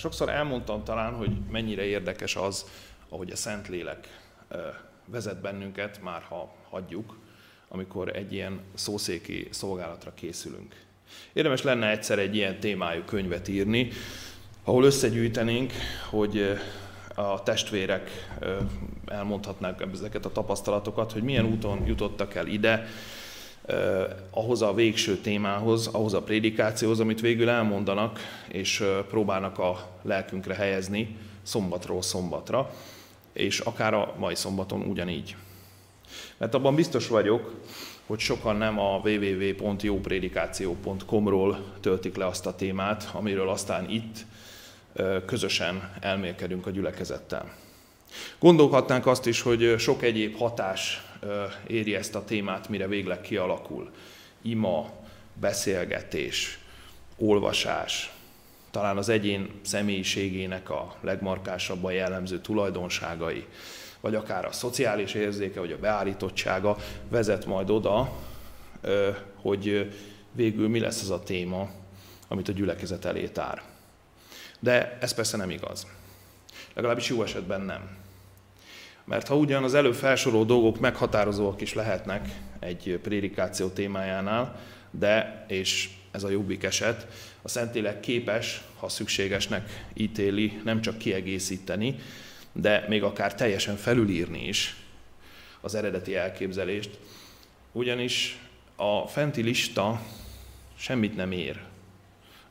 sokszor elmondtam talán, hogy mennyire érdekes az, ahogy a Szentlélek vezet bennünket, már ha hagyjuk, amikor egy ilyen szószéki szolgálatra készülünk. Érdemes lenne egyszer egy ilyen témájú könyvet írni, ahol összegyűjtenénk, hogy a testvérek elmondhatnák ezeket a tapasztalatokat, hogy milyen úton jutottak el ide, ahhoz a végső témához, ahhoz a prédikációhoz, amit végül elmondanak, és próbálnak a lelkünkre helyezni szombatról szombatra, és akár a mai szombaton ugyanígy. Mert abban biztos vagyok, hogy sokan nem a www.jóprédikáció.com-ról töltik le azt a témát, amiről aztán itt közösen elmélkedünk a gyülekezettel. Gondolhatnánk azt is, hogy sok egyéb hatás éri ezt a témát, mire végleg kialakul. Ima, beszélgetés, olvasás, talán az egyén személyiségének a legmarkásabban jellemző tulajdonságai, vagy akár a szociális érzéke, vagy a beállítottsága vezet majd oda, hogy végül mi lesz az a téma, amit a gyülekezet elé tár. De ez persze nem igaz. Legalábbis jó esetben nem. Mert ha ugyan az előbb felsorolt dolgok meghatározóak is lehetnek egy prédikáció témájánál, de, és ez a jobbik eset, a Szentlélek képes, ha szükségesnek ítéli, nem csak kiegészíteni, de még akár teljesen felülírni is az eredeti elképzelést, ugyanis a fenti lista semmit nem ér,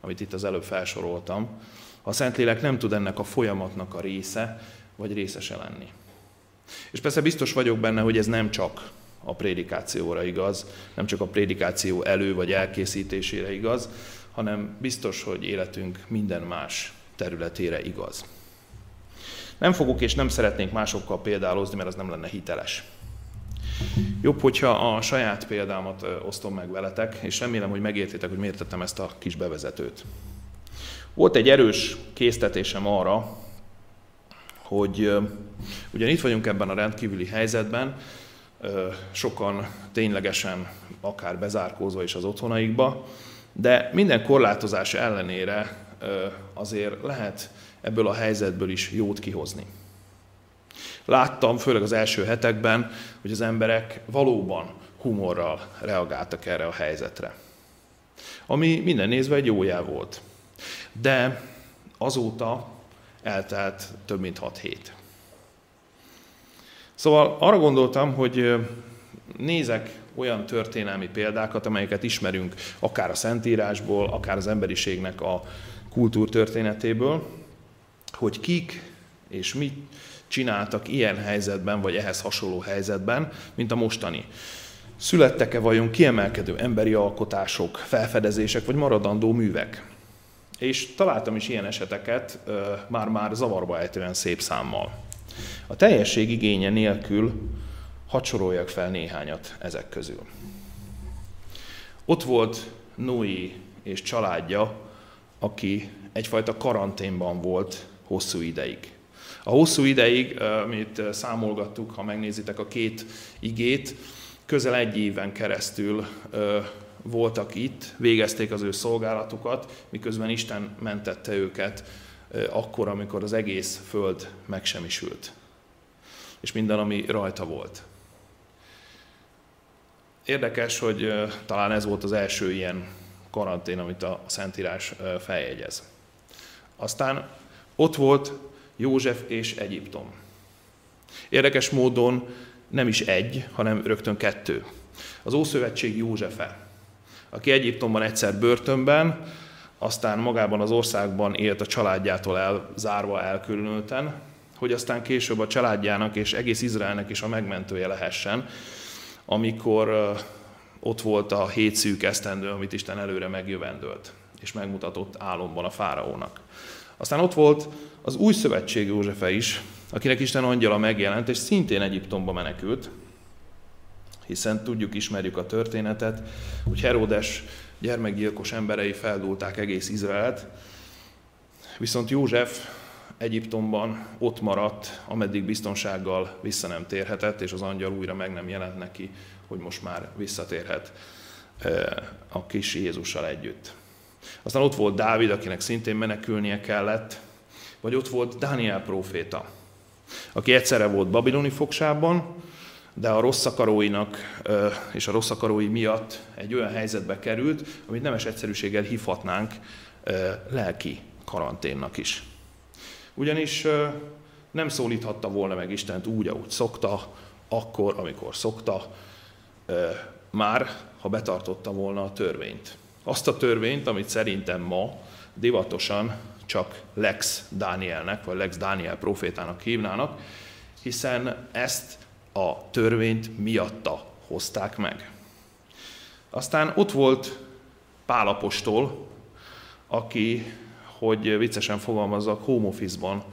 amit itt az előbb felsoroltam, ha a Szentlélek nem tud ennek a folyamatnak a része, vagy részese lenni. És persze biztos vagyok benne, hogy ez nem csak a prédikációra igaz, nem csak a prédikáció elő vagy elkészítésére igaz, hanem biztos, hogy életünk minden más területére igaz. Nem fogok és nem szeretnék másokkal példálozni, mert az nem lenne hiteles. Jobb, hogyha a saját példámat osztom meg veletek, és remélem, hogy megértitek, hogy miért tettem ezt a kis bevezetőt. Volt egy erős késztetésem arra, hogy ugyan itt vagyunk ebben a rendkívüli helyzetben, sokan ténylegesen akár bezárkózva is az otthonaikba, de minden korlátozás ellenére azért lehet ebből a helyzetből is jót kihozni. Láttam, főleg az első hetekben, hogy az emberek valóban humorral reagáltak erre a helyzetre. Ami minden nézve egy jó jel volt. De azóta eltelt több mint 6 hét. Szóval arra gondoltam, hogy nézek olyan történelmi példákat, amelyeket ismerünk akár a Szentírásból, akár az emberiségnek a kultúrtörténetéből, hogy kik és mit csináltak ilyen helyzetben, vagy ehhez hasonló helyzetben, mint a mostani. Születtek-e vajon kiemelkedő emberi alkotások, felfedezések, vagy maradandó művek? És találtam is ilyen eseteket már-már zavarba ejtően szép számmal. A teljesség igénye nélkül hadd soroljak fel néhányat ezek közül. Ott volt Noé és családja, aki egyfajta karanténban volt hosszú ideig. A hosszú ideig, amit számolgattuk, ha megnézitek a két igét, közel egy éven keresztül voltak itt, végezték az ő szolgálatukat, miközben Isten mentette őket akkor, amikor az egész föld megsemmisült. És minden, ami rajta volt. Érdekes, hogy talán ez volt az első ilyen karantén, amit a Szentírás feljegyez. Aztán ott volt József és Egyiptom. Érdekes módon nem is egy, hanem rögtön kettő. Az Ószövetség Józsefe, aki Egyiptomban egyszer börtönben, aztán magában az országban élt a családjától elzárva, elkülönülten, hogy aztán később a családjának és egész Izraelnek is a megmentője lehessen, amikor ott volt a hét szűk esztendő, amit Isten előre megjövendölt, és megmutatott álomban a fáraónak. Aztán ott volt az új szövetség Józsefe is, akinek Isten angyala megjelent, és szintén Egyiptomba menekült, hiszen tudjuk, ismerjük a történetet, hogy Heródes gyermekgyilkos emberei feldulták egész Izraelt, viszont József Egyiptomban ott maradt, ameddig biztonsággal vissza nem térhetett, és az angyal újra meg nem jelent neki, hogy most már visszatérhet eh, a kis Jézussal együtt. Aztán ott volt Dávid, akinek szintén menekülnie kellett, Vagy ott volt Dániel próféta, aki egyszerre volt babiloni fogságban, de a rossz akaróinak és a rossz akarói miatt egy olyan helyzetbe került, amit nemes egyszerűséggel hívhatnánk lelki karanténnak is. Ugyanis nem szólíthatta volna meg Istent úgy, ahogy szokta, akkor, amikor szokta, már, ha betartotta volna a törvényt. Azt a törvényt, amit szerintem ma divatosan csak Lex Dánielnek, vagy Lex Dániel profétának hívnának, hiszen ezt a törvényt miatta hozták meg. Aztán ott volt Pálapostól, aki, hogy viccesen fogalmazzak, home office-ban,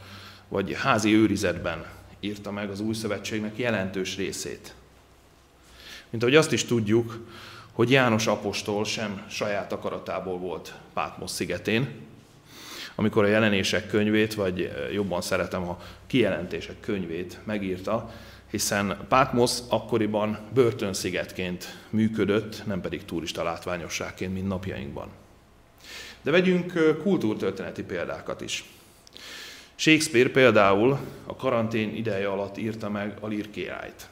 vagy házi őrizetben írta meg az új szövetségnek jelentős részét. Mint ahogy azt is tudjuk, hogy János apostol sem saját akaratából volt Pátmos szigetén, amikor a jelenések könyvét, vagy jobban szeretem a kijelentések könyvét megírta, hiszen Pátmos akkoriban börtönszigetként működött, nem pedig turista látványosságként, mint napjainkban. De vegyünk kultúrtörténeti példákat is. Shakespeare például a karantén ideje alatt írta meg a Lír királyt.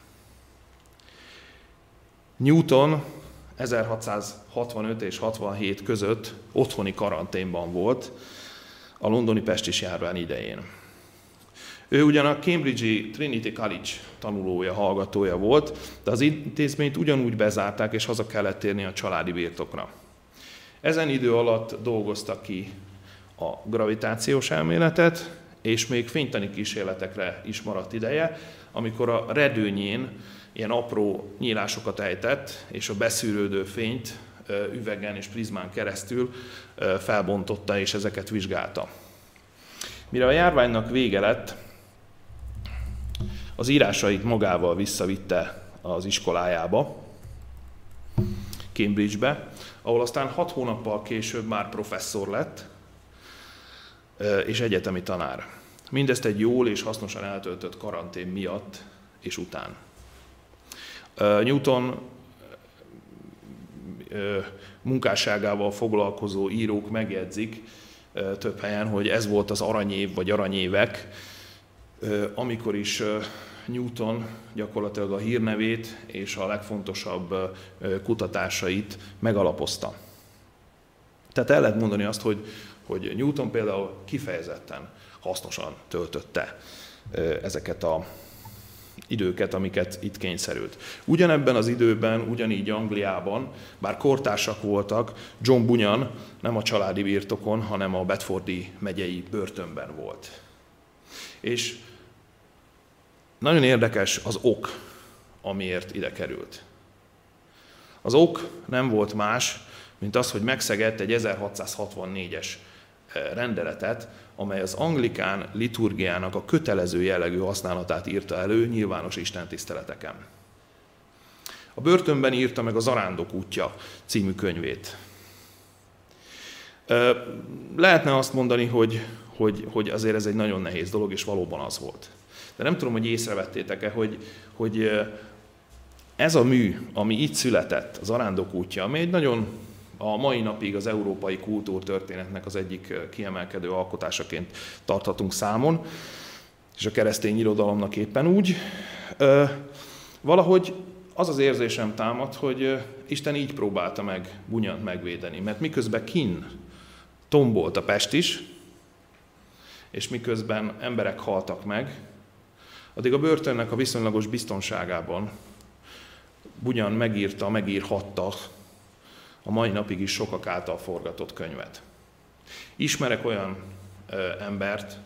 Newton 1665 és 67 között otthoni karanténban volt a londoni pestis járvány idején. Ő ugyan a Cambridge-i Trinity College tanulója, hallgatója volt, de az intézményt ugyanúgy bezárták, és haza kellett térni a családi birtokra. Ezen idő alatt dolgozta ki a gravitációs elméletet, és még fénytani kísérletekre is maradt ideje, amikor a redőnyén ilyen apró nyílásokat ejtett, és a beszűrődő fényt üvegen és prizmán keresztül felbontotta és ezeket vizsgálta. Mire a járványnak vége lett, az írásait magával visszavitte az iskolájába, Cambridge-be, ahol aztán hat hónappal később már professzor lett, és egyetemi tanár. Mindezt egy jól és hasznosan eltöltött karantén miatt és után. Newton munkásságával foglalkozó írók megjegyzik több helyen, hogy ez volt az aranyév vagy aranyévek, amikor is Newton gyakorlatilag a hírnevét és a legfontosabb kutatásait megalapozta. Tehát el lehet mondani azt, hogy, hogy Newton például kifejezetten hasznosan töltötte ezeket a időket, amiket itt kényszerült. Ugyanebben az időben, ugyanígy Angliában, bár kortársak voltak, John Bunyan nem a családi birtokon, hanem a Bedfordi megyei börtönben volt. És nagyon érdekes az ok, amiért ide került. Az ok nem volt más, mint az, hogy megszegett egy 1664-es rendeletet, amely az anglikán liturgiának a kötelező jellegű használatát írta elő nyilvános istentiszteleteken. A börtönben írta meg a Zarándok útja című könyvét. Lehetne azt mondani, hogy, hogy, hogy azért ez egy nagyon nehéz dolog, és valóban az volt. De nem tudom, hogy észrevettétek-e, hogy, hogy ez a mű, ami itt született, az Arándok útja, ami egy nagyon a mai napig az európai kultúrtörténetnek az egyik kiemelkedő alkotásaként tarthatunk számon, és a keresztény irodalomnak éppen úgy. Valahogy az az érzésem támad, hogy Isten így próbálta meg Bunyant megvédeni, mert miközben kin tombolt a Pest is, és miközben emberek haltak meg, addig a börtönnek a viszonylagos biztonságában Bunyan megírta, megírhatta a mai napig is sokak által forgatott könyvet. Ismerek olyan ö, embert,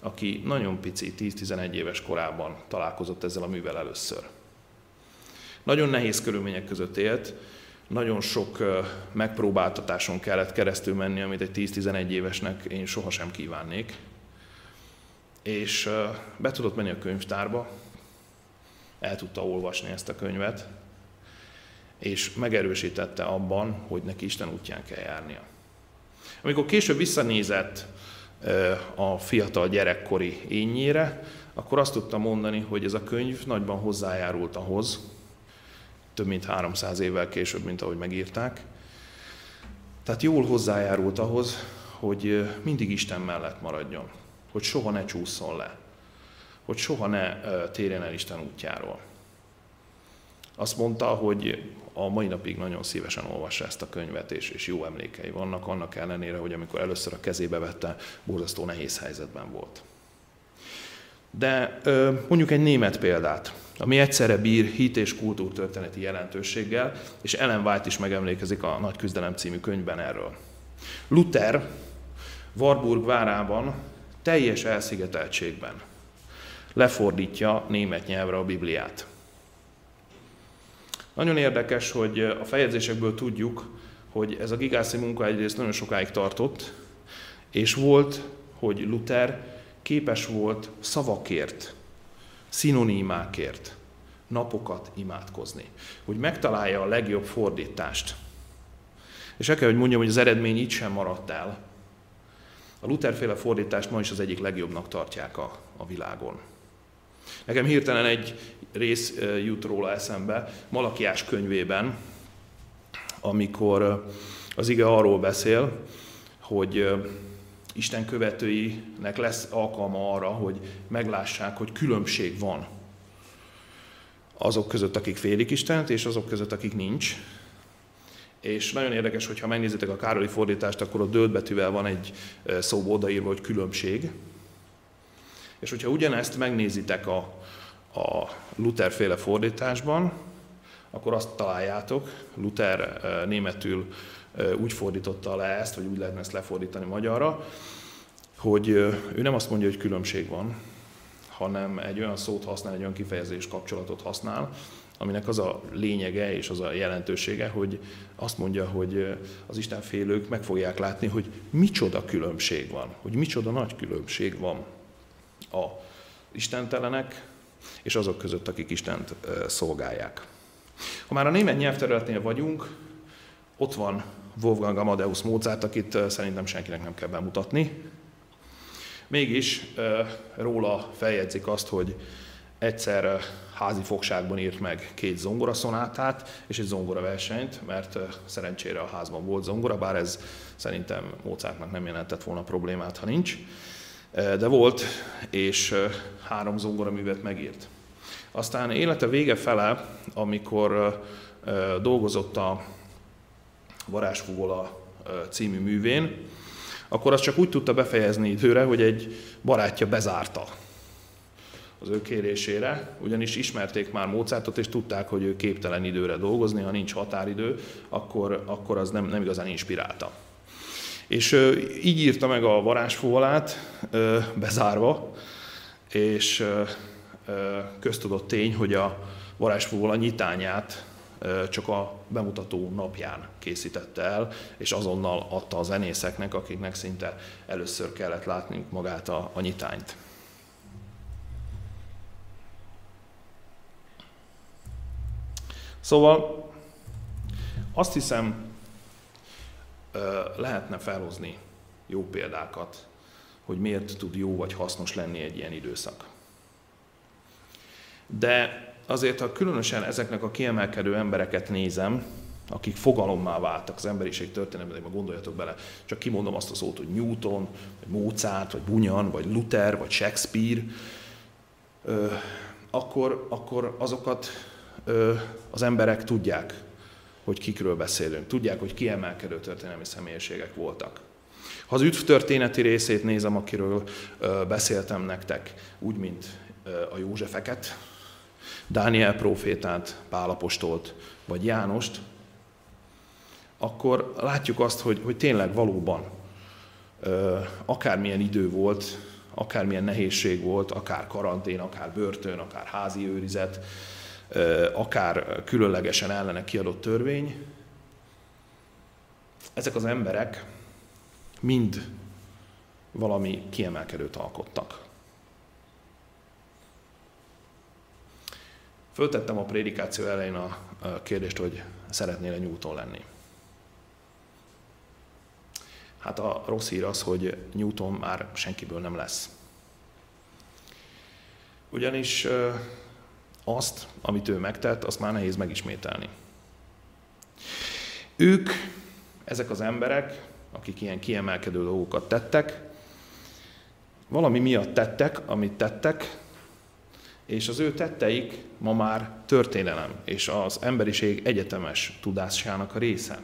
aki nagyon pici, 10-11 éves korában találkozott ezzel a művel először. Nagyon nehéz körülmények között élt, nagyon sok megpróbáltatáson kellett keresztül menni, amit egy 10-11 évesnek én sohasem kívánnék. És be tudott menni a könyvtárba, el tudta olvasni ezt a könyvet, és megerősítette abban, hogy neki Isten útján kell járnia. Amikor később visszanézett a fiatal gyerekkori ényére, akkor azt tudta mondani, hogy ez a könyv nagyban hozzájárult ahhoz, több mint 300 évvel később, mint ahogy megírták. Tehát jól hozzájárult ahhoz, hogy mindig Isten mellett maradjon. Hogy soha ne csúszson le, hogy soha ne térjen el Isten útjáról. Azt mondta, hogy a mai napig nagyon szívesen olvassa ezt a könyvet, és, és jó emlékei vannak, annak ellenére, hogy amikor először a kezébe vette, borzasztó nehéz helyzetben volt. De mondjuk egy német példát, ami egyszerre bír hit és kultúrtörténeti jelentőséggel, és Ellen White is megemlékezik a Nagy Küzdelem című könyvben erről. Luther Warburg várában teljes elszigeteltségben lefordítja német nyelvre a Bibliát. Nagyon érdekes, hogy a feljegyzésekből tudjuk, hogy ez a gigászi munka egyrészt nagyon sokáig tartott, és volt, hogy Luther képes volt szavakért, szinonimákért napokat imádkozni. Hogy megtalálja a legjobb fordítást. És el kell, hogy mondjam, hogy az eredmény így sem maradt el. A Luther-féle fordítást ma is az egyik legjobbnak tartják a, a világon. Nekem hirtelen egy rész jut róla eszembe, Malakiás könyvében, amikor az ige arról beszél, hogy Isten követőinek lesz alkalma arra, hogy meglássák, hogy különbség van azok között, akik félik Istent, és azok között, akik nincs. És nagyon érdekes, hogyha megnézitek a Károli fordítást, akkor a dölt betűvel van egy szó odaírva, hogy különbség. És hogyha ugyanezt megnézitek a, a Luther féle fordításban, akkor azt találjátok, Luther németül úgy fordította le ezt, vagy úgy lehetne ezt lefordítani magyarra, hogy ő nem azt mondja, hogy különbség van, hanem egy olyan szót használ, egy olyan kifejezés kapcsolatot használ, aminek az a lényege és az a jelentősége, hogy azt mondja, hogy az Isten félők meg fogják látni, hogy micsoda különbség van, hogy micsoda nagy különbség van a istentelenek és azok között, akik Istent szolgálják. Ha már a német nyelvterületnél vagyunk, ott van Wolfgang Amadeus Mozart, akit szerintem senkinek nem kell bemutatni. Mégis róla feljegyzik azt, hogy egyszer házi fogságban írt meg két zongoraszonátát és egy zongoraversenyt, mert szerencsére a házban volt zongora, bár ez szerintem Mozartnak nem jelentett volna problémát, ha nincs. De volt, és három zongoraművet megírt. Aztán élete vége fele, amikor dolgozott a Varázsfuvola című művén, akkor azt csak úgy tudta befejezni időre, hogy egy barátja bezárta az ő kérésére, ugyanis ismerték már Mozartot, és tudták, hogy ő képtelen időre dolgozni, ha nincs határidő, akkor, akkor az nem, nem igazán inspirálta. És így írta meg a varázsfúvalát, bezárva, és köztudott tény, hogy a varázsfúvala nyitányát csak a bemutató napján készítette el, és azonnal adta a zenészeknek, akiknek szinte először kellett látniuk magát a, a nyitányt. Szóval azt hiszem, lehetne felhozni jó példákat, hogy miért tud jó vagy hasznos lenni egy ilyen időszak. De azért, ha különösen ezeknek a kiemelkedő embereket nézem, akik fogalommá váltak az emberiség történelmében, gondoljatok bele, csak kimondom azt a szót, hogy Newton, vagy Mozart, vagy Bunyan, vagy Luther, vagy Shakespeare, akkor, akkor azokat az emberek tudják, hogy kikről beszélünk, tudják, hogy kiemelkedő történelmi személyiségek voltak. Ha az üdv történeti részét nézem, akiről beszéltem nektek, úgy, mint a Józsefeket, Dániel profétát, Pálapostolt vagy Jánost, akkor látjuk azt, hogy, hogy tényleg valóban akármilyen idő volt, akármilyen nehézség volt, akár karantén, akár börtön, akár házi őrizet, akár különlegesen ellene kiadott törvény, ezek az emberek mind valami kiemelkedőt alkottak. Föltettem a prédikáció elején a kérdést, hogy szeretnél-e Newton lenni. Hát a rossz hír az, hogy Newton már senkiből nem lesz. Ugyanis azt, amit ő megtett, azt már nehéz megismételni. Ők, ezek az emberek, akik ilyen kiemelkedő dolgokat tettek, valami miatt tettek, amit tettek, és az ő tetteik ma már történelem, és az emberiség egyetemes tudásának a része.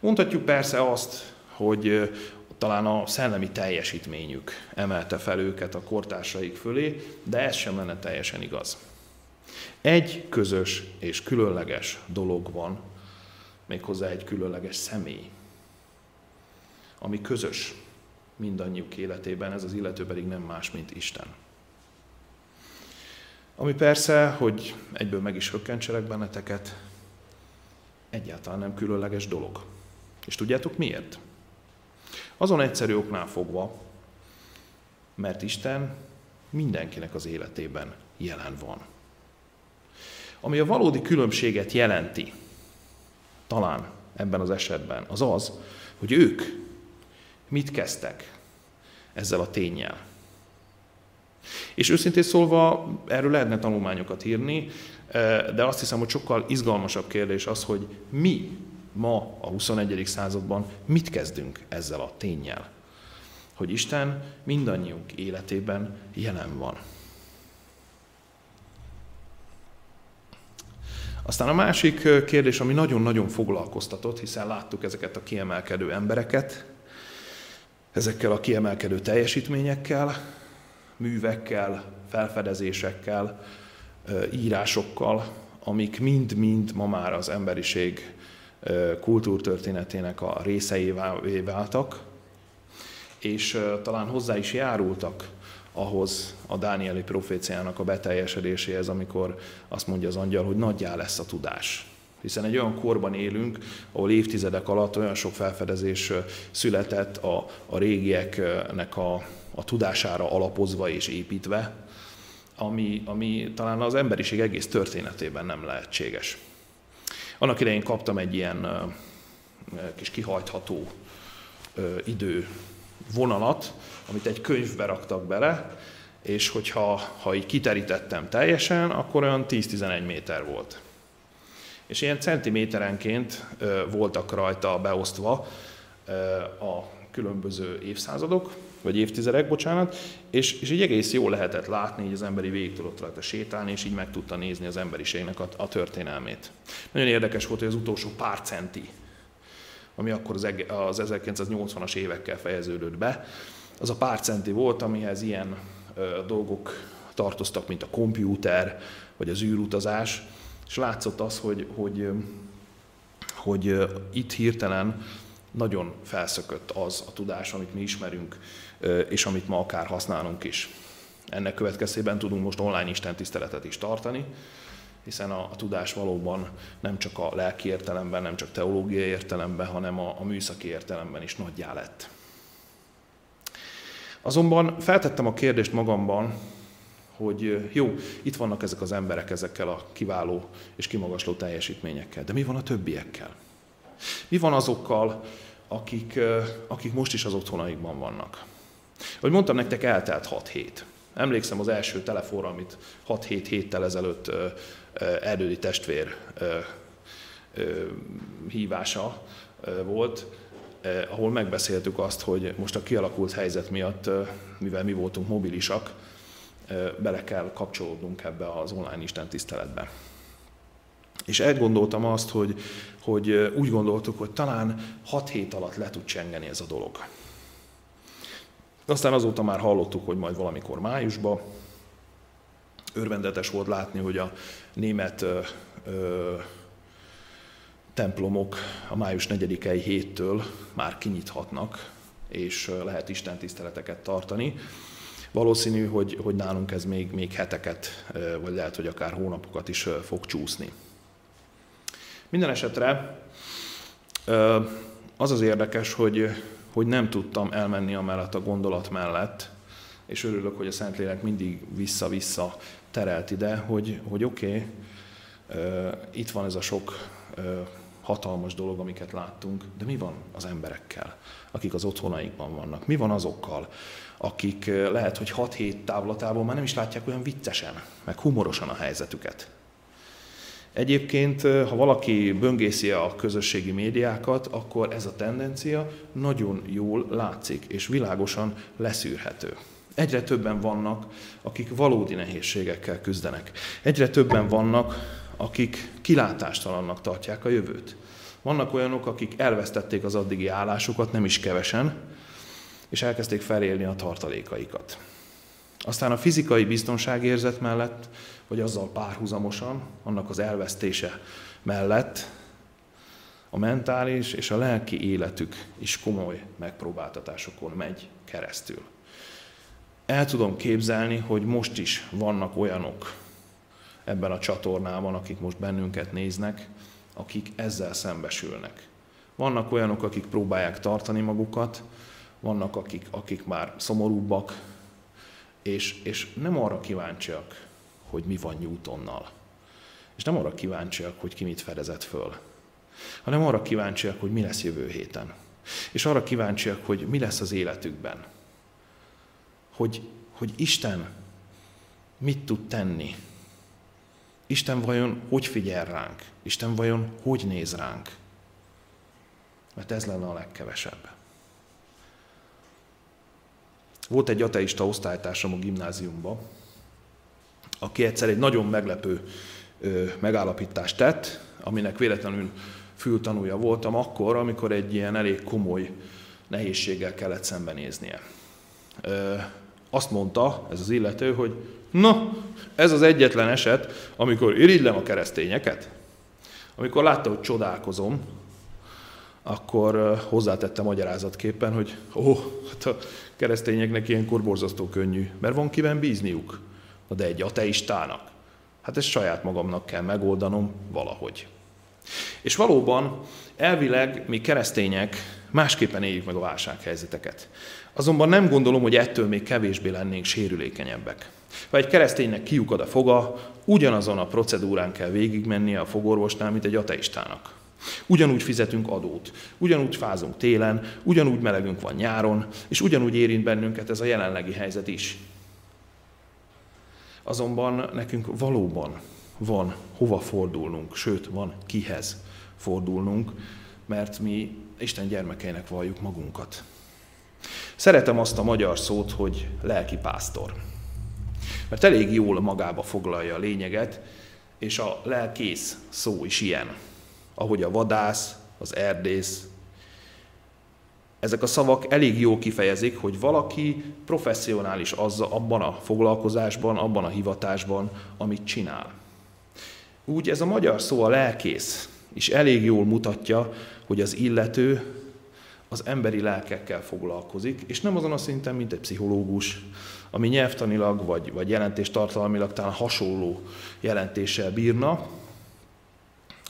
Mondhatjuk persze azt, hogy talán a szellemi teljesítményük emelte fel őket a kortársaik fölé, de ez sem lenne teljesen igaz. Egy közös és különleges dolog van, méghozzá egy különleges személy, ami közös mindannyiuk életében, ez az illető pedig nem más, mint Isten. Ami persze, hogy egyből meg is hökkentselek benneteket, egyáltalán nem különleges dolog. És tudjátok miért? Azon egyszerű oknál fogva, mert Isten mindenkinek az életében jelen van. Ami a valódi különbséget jelenti, talán ebben az esetben, az az, hogy ők mit kezdtek ezzel a tényel. És őszintén szólva erről lehetne tanulmányokat írni, de azt hiszem, hogy sokkal izgalmasabb kérdés az, hogy mi ma a 21. században mit kezdünk ezzel a tényel. Hogy Isten mindannyiunk életében jelen van. Aztán a másik kérdés, ami nagyon-nagyon foglalkoztatott, hiszen láttuk ezeket a kiemelkedő embereket, ezekkel a kiemelkedő teljesítményekkel, művekkel, felfedezésekkel, írásokkal, amik mind-mind ma már az emberiség kultúrtörténetének a részeivé váltak, és talán hozzá is járultak ahhoz a Dánieli proféciának a beteljesedéséhez, amikor azt mondja az angyal, hogy nagyjá lesz a tudás. Hiszen egy olyan korban élünk, ahol évtizedek alatt olyan sok felfedezés született a, a régieknek a, a tudására alapozva és építve, ami, ami talán az emberiség egész történetében nem lehetséges. Annak idején kaptam egy ilyen kis kihajtható idő vonalat, amit egy könyvbe raktak bele, és hogyha ha így kiterítettem teljesen, akkor olyan 10-11 méter volt. És ilyen centiméterenként voltak rajta beosztva a különböző évszázadok, vagy évtizedek, bocsánat, és, és így egész jól lehetett látni, hogy az emberi végig tudott rajta sétálni, és így meg tudta nézni az emberiségnek a, a történelmét. Nagyon érdekes volt, hogy az utolsó pár centi, ami akkor az, az 1980-as évekkel fejeződött be, az a pár centi volt, amihez ilyen dolgok tartoztak, mint a kompjúter, vagy az űrutazás, és látszott az, hogy, hogy, hogy, itt hirtelen nagyon felszökött az a tudás, amit mi ismerünk, és amit ma akár használunk is. Ennek következtében tudunk most online Isten tiszteletet is tartani, hiszen a, a tudás valóban nem csak a lelki értelemben, nem csak teológiai értelemben, hanem a, a műszaki értelemben is nagyjá lett. Azonban feltettem a kérdést magamban, hogy jó, itt vannak ezek az emberek ezekkel a kiváló és kimagasló teljesítményekkel, de mi van a többiekkel? Mi van azokkal, akik, akik most is az otthonaikban vannak? Hogy mondtam nektek, eltelt 6 hét. Emlékszem az első telefonra, amit 6-7 héttel ezelőtt erdődi testvér hívása volt, ahol megbeszéltük azt, hogy most a kialakult helyzet miatt, mivel mi voltunk mobilisak, bele kell kapcsolódnunk ebbe az online Isten tiszteletbe. És elgondoltam azt, hogy, hogy úgy gondoltuk, hogy talán 6 hét alatt le tud csengeni ez a dolog. Aztán azóta már hallottuk, hogy majd valamikor májusban. Örvendetes volt látni, hogy a német ö, ö, templomok a május 4-i héttől már kinyithatnak, és lehet Isten tiszteleteket tartani. Valószínű, hogy, hogy nálunk ez még, még heteket, vagy lehet, hogy akár hónapokat is fog csúszni. Minden esetre az az érdekes, hogy hogy nem tudtam elmenni amellett a gondolat mellett, és örülök, hogy a Szentlélek mindig vissza-vissza terelt ide, hogy, hogy oké, okay, itt van ez a sok hatalmas dolog, amiket láttunk, de mi van az emberekkel, akik az otthonaikban vannak? Mi van azokkal, akik lehet, hogy 6 hét távlatából már nem is látják olyan viccesen, meg humorosan a helyzetüket? Egyébként, ha valaki böngészi a közösségi médiákat, akkor ez a tendencia nagyon jól látszik, és világosan leszűrhető. Egyre többen vannak, akik valódi nehézségekkel küzdenek. Egyre többen vannak, akik kilátástalannak tartják a jövőt. Vannak olyanok, akik elvesztették az addigi állásukat, nem is kevesen, és elkezdték felélni a tartalékaikat. Aztán a fizikai biztonságérzet mellett, vagy azzal párhuzamosan, annak az elvesztése mellett a mentális és a lelki életük is komoly megpróbáltatásokon megy keresztül. El tudom képzelni, hogy most is vannak olyanok ebben a csatornában, akik most bennünket néznek, akik ezzel szembesülnek. Vannak olyanok, akik próbálják tartani magukat, vannak, akik, akik már szomorúbbak, és, és nem arra kíváncsiak, hogy mi van Newtonnal. És nem arra kíváncsiak, hogy ki mit fedezett föl, hanem arra kíváncsiak, hogy mi lesz jövő héten. És arra kíváncsiak, hogy mi lesz az életükben. Hogy, hogy Isten mit tud tenni. Isten vajon hogy figyel ránk? Isten vajon hogy néz ránk? Mert ez lenne a legkevesebb. Volt egy ateista osztálytársam a gimnáziumban, aki egyszer egy nagyon meglepő megállapítást tett, aminek véletlenül fültanúja voltam akkor, amikor egy ilyen elég komoly nehézséggel kellett szembenéznie. Azt mondta ez az illető, hogy na, ez az egyetlen eset, amikor irigylem a keresztényeket. Amikor látta, hogy csodálkozom, akkor hozzátette magyarázatképpen, hogy ó, hát a keresztényeknek ilyenkor borzasztó könnyű, mert van kiben bízniuk. de egy ateistának? Hát ezt saját magamnak kell megoldanom valahogy. És valóban elvileg mi keresztények másképpen éljük meg a válsághelyzeteket. Azonban nem gondolom, hogy ettől még kevésbé lennénk sérülékenyebbek. Ha egy kereszténynek kiukad a foga, ugyanazon a procedúrán kell végigmennie a fogorvosnál, mint egy ateistának. Ugyanúgy fizetünk adót, ugyanúgy fázunk télen, ugyanúgy melegünk van nyáron, és ugyanúgy érint bennünket ez a jelenlegi helyzet is. Azonban nekünk valóban van hova fordulnunk, sőt, van kihez fordulnunk, mert mi Isten gyermekeinek valljuk magunkat. Szeretem azt a magyar szót, hogy lelki pásztor. Mert elég jól magába foglalja a lényeget, és a lelkész szó is ilyen. Ahogy a vadász, az erdész. Ezek a szavak elég jól kifejezik, hogy valaki professzionális azzal, abban a foglalkozásban, abban a hivatásban, amit csinál. Úgy ez a magyar szó a lelkész is elég jól mutatja, hogy az illető az emberi lelkekkel foglalkozik, és nem azon a szinten, mint egy pszichológus, ami nyelvtanilag vagy, vagy jelentéstartalmilag talán hasonló jelentéssel bírna,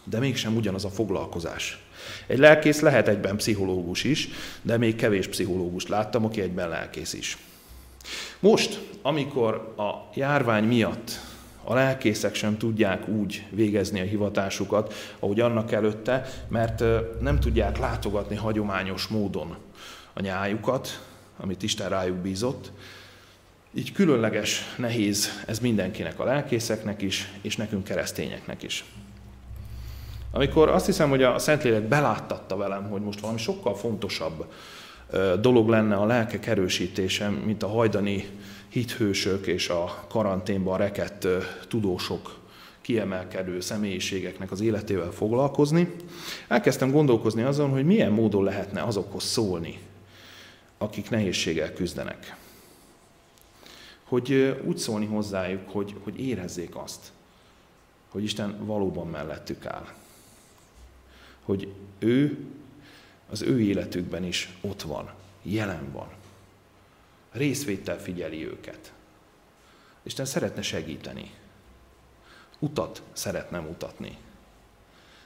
de mégsem ugyanaz a foglalkozás. Egy lelkész lehet egyben pszichológus is, de még kevés pszichológus láttam, aki egyben lelkész is. Most, amikor a járvány miatt a lelkészek sem tudják úgy végezni a hivatásukat, ahogy annak előtte, mert nem tudják látogatni hagyományos módon a nyájukat, amit Isten rájuk bízott. Így különleges, nehéz ez mindenkinek, a lelkészeknek is, és nekünk keresztényeknek is. Amikor azt hiszem, hogy a Szentlélek beláttatta velem, hogy most valami sokkal fontosabb dolog lenne a lelkek erősítése, mint a hajdani hithősök és a karanténban rekett tudósok, kiemelkedő személyiségeknek az életével foglalkozni, elkezdtem gondolkozni azon, hogy milyen módon lehetne azokhoz szólni, akik nehézséggel küzdenek. Hogy úgy szólni hozzájuk, hogy, hogy érezzék azt, hogy Isten valóban mellettük áll. Hogy ő az ő életükben is ott van, jelen van részvétel figyeli őket. Isten szeretne segíteni. Utat szeretne mutatni.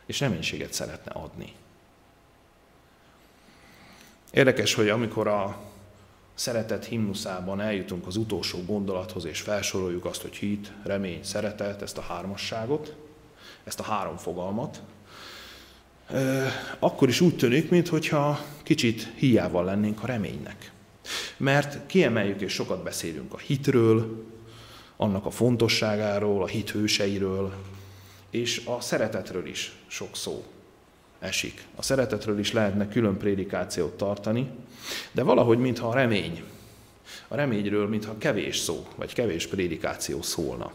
És reménységet szeretne adni. Érdekes, hogy amikor a szeretet himnuszában eljutunk az utolsó gondolathoz, és felsoroljuk azt, hogy hit, remény, szeretet, ezt a hármasságot, ezt a három fogalmat, akkor is úgy tűnik, mintha kicsit hiával lennénk a reménynek. Mert kiemeljük és sokat beszélünk a hitről, annak a fontosságáról, a hit hőseiről, és a szeretetről is sok szó esik. A szeretetről is lehetne külön prédikációt tartani, de valahogy mintha a remény A reményről, mintha kevés szó, vagy kevés prédikáció szólna.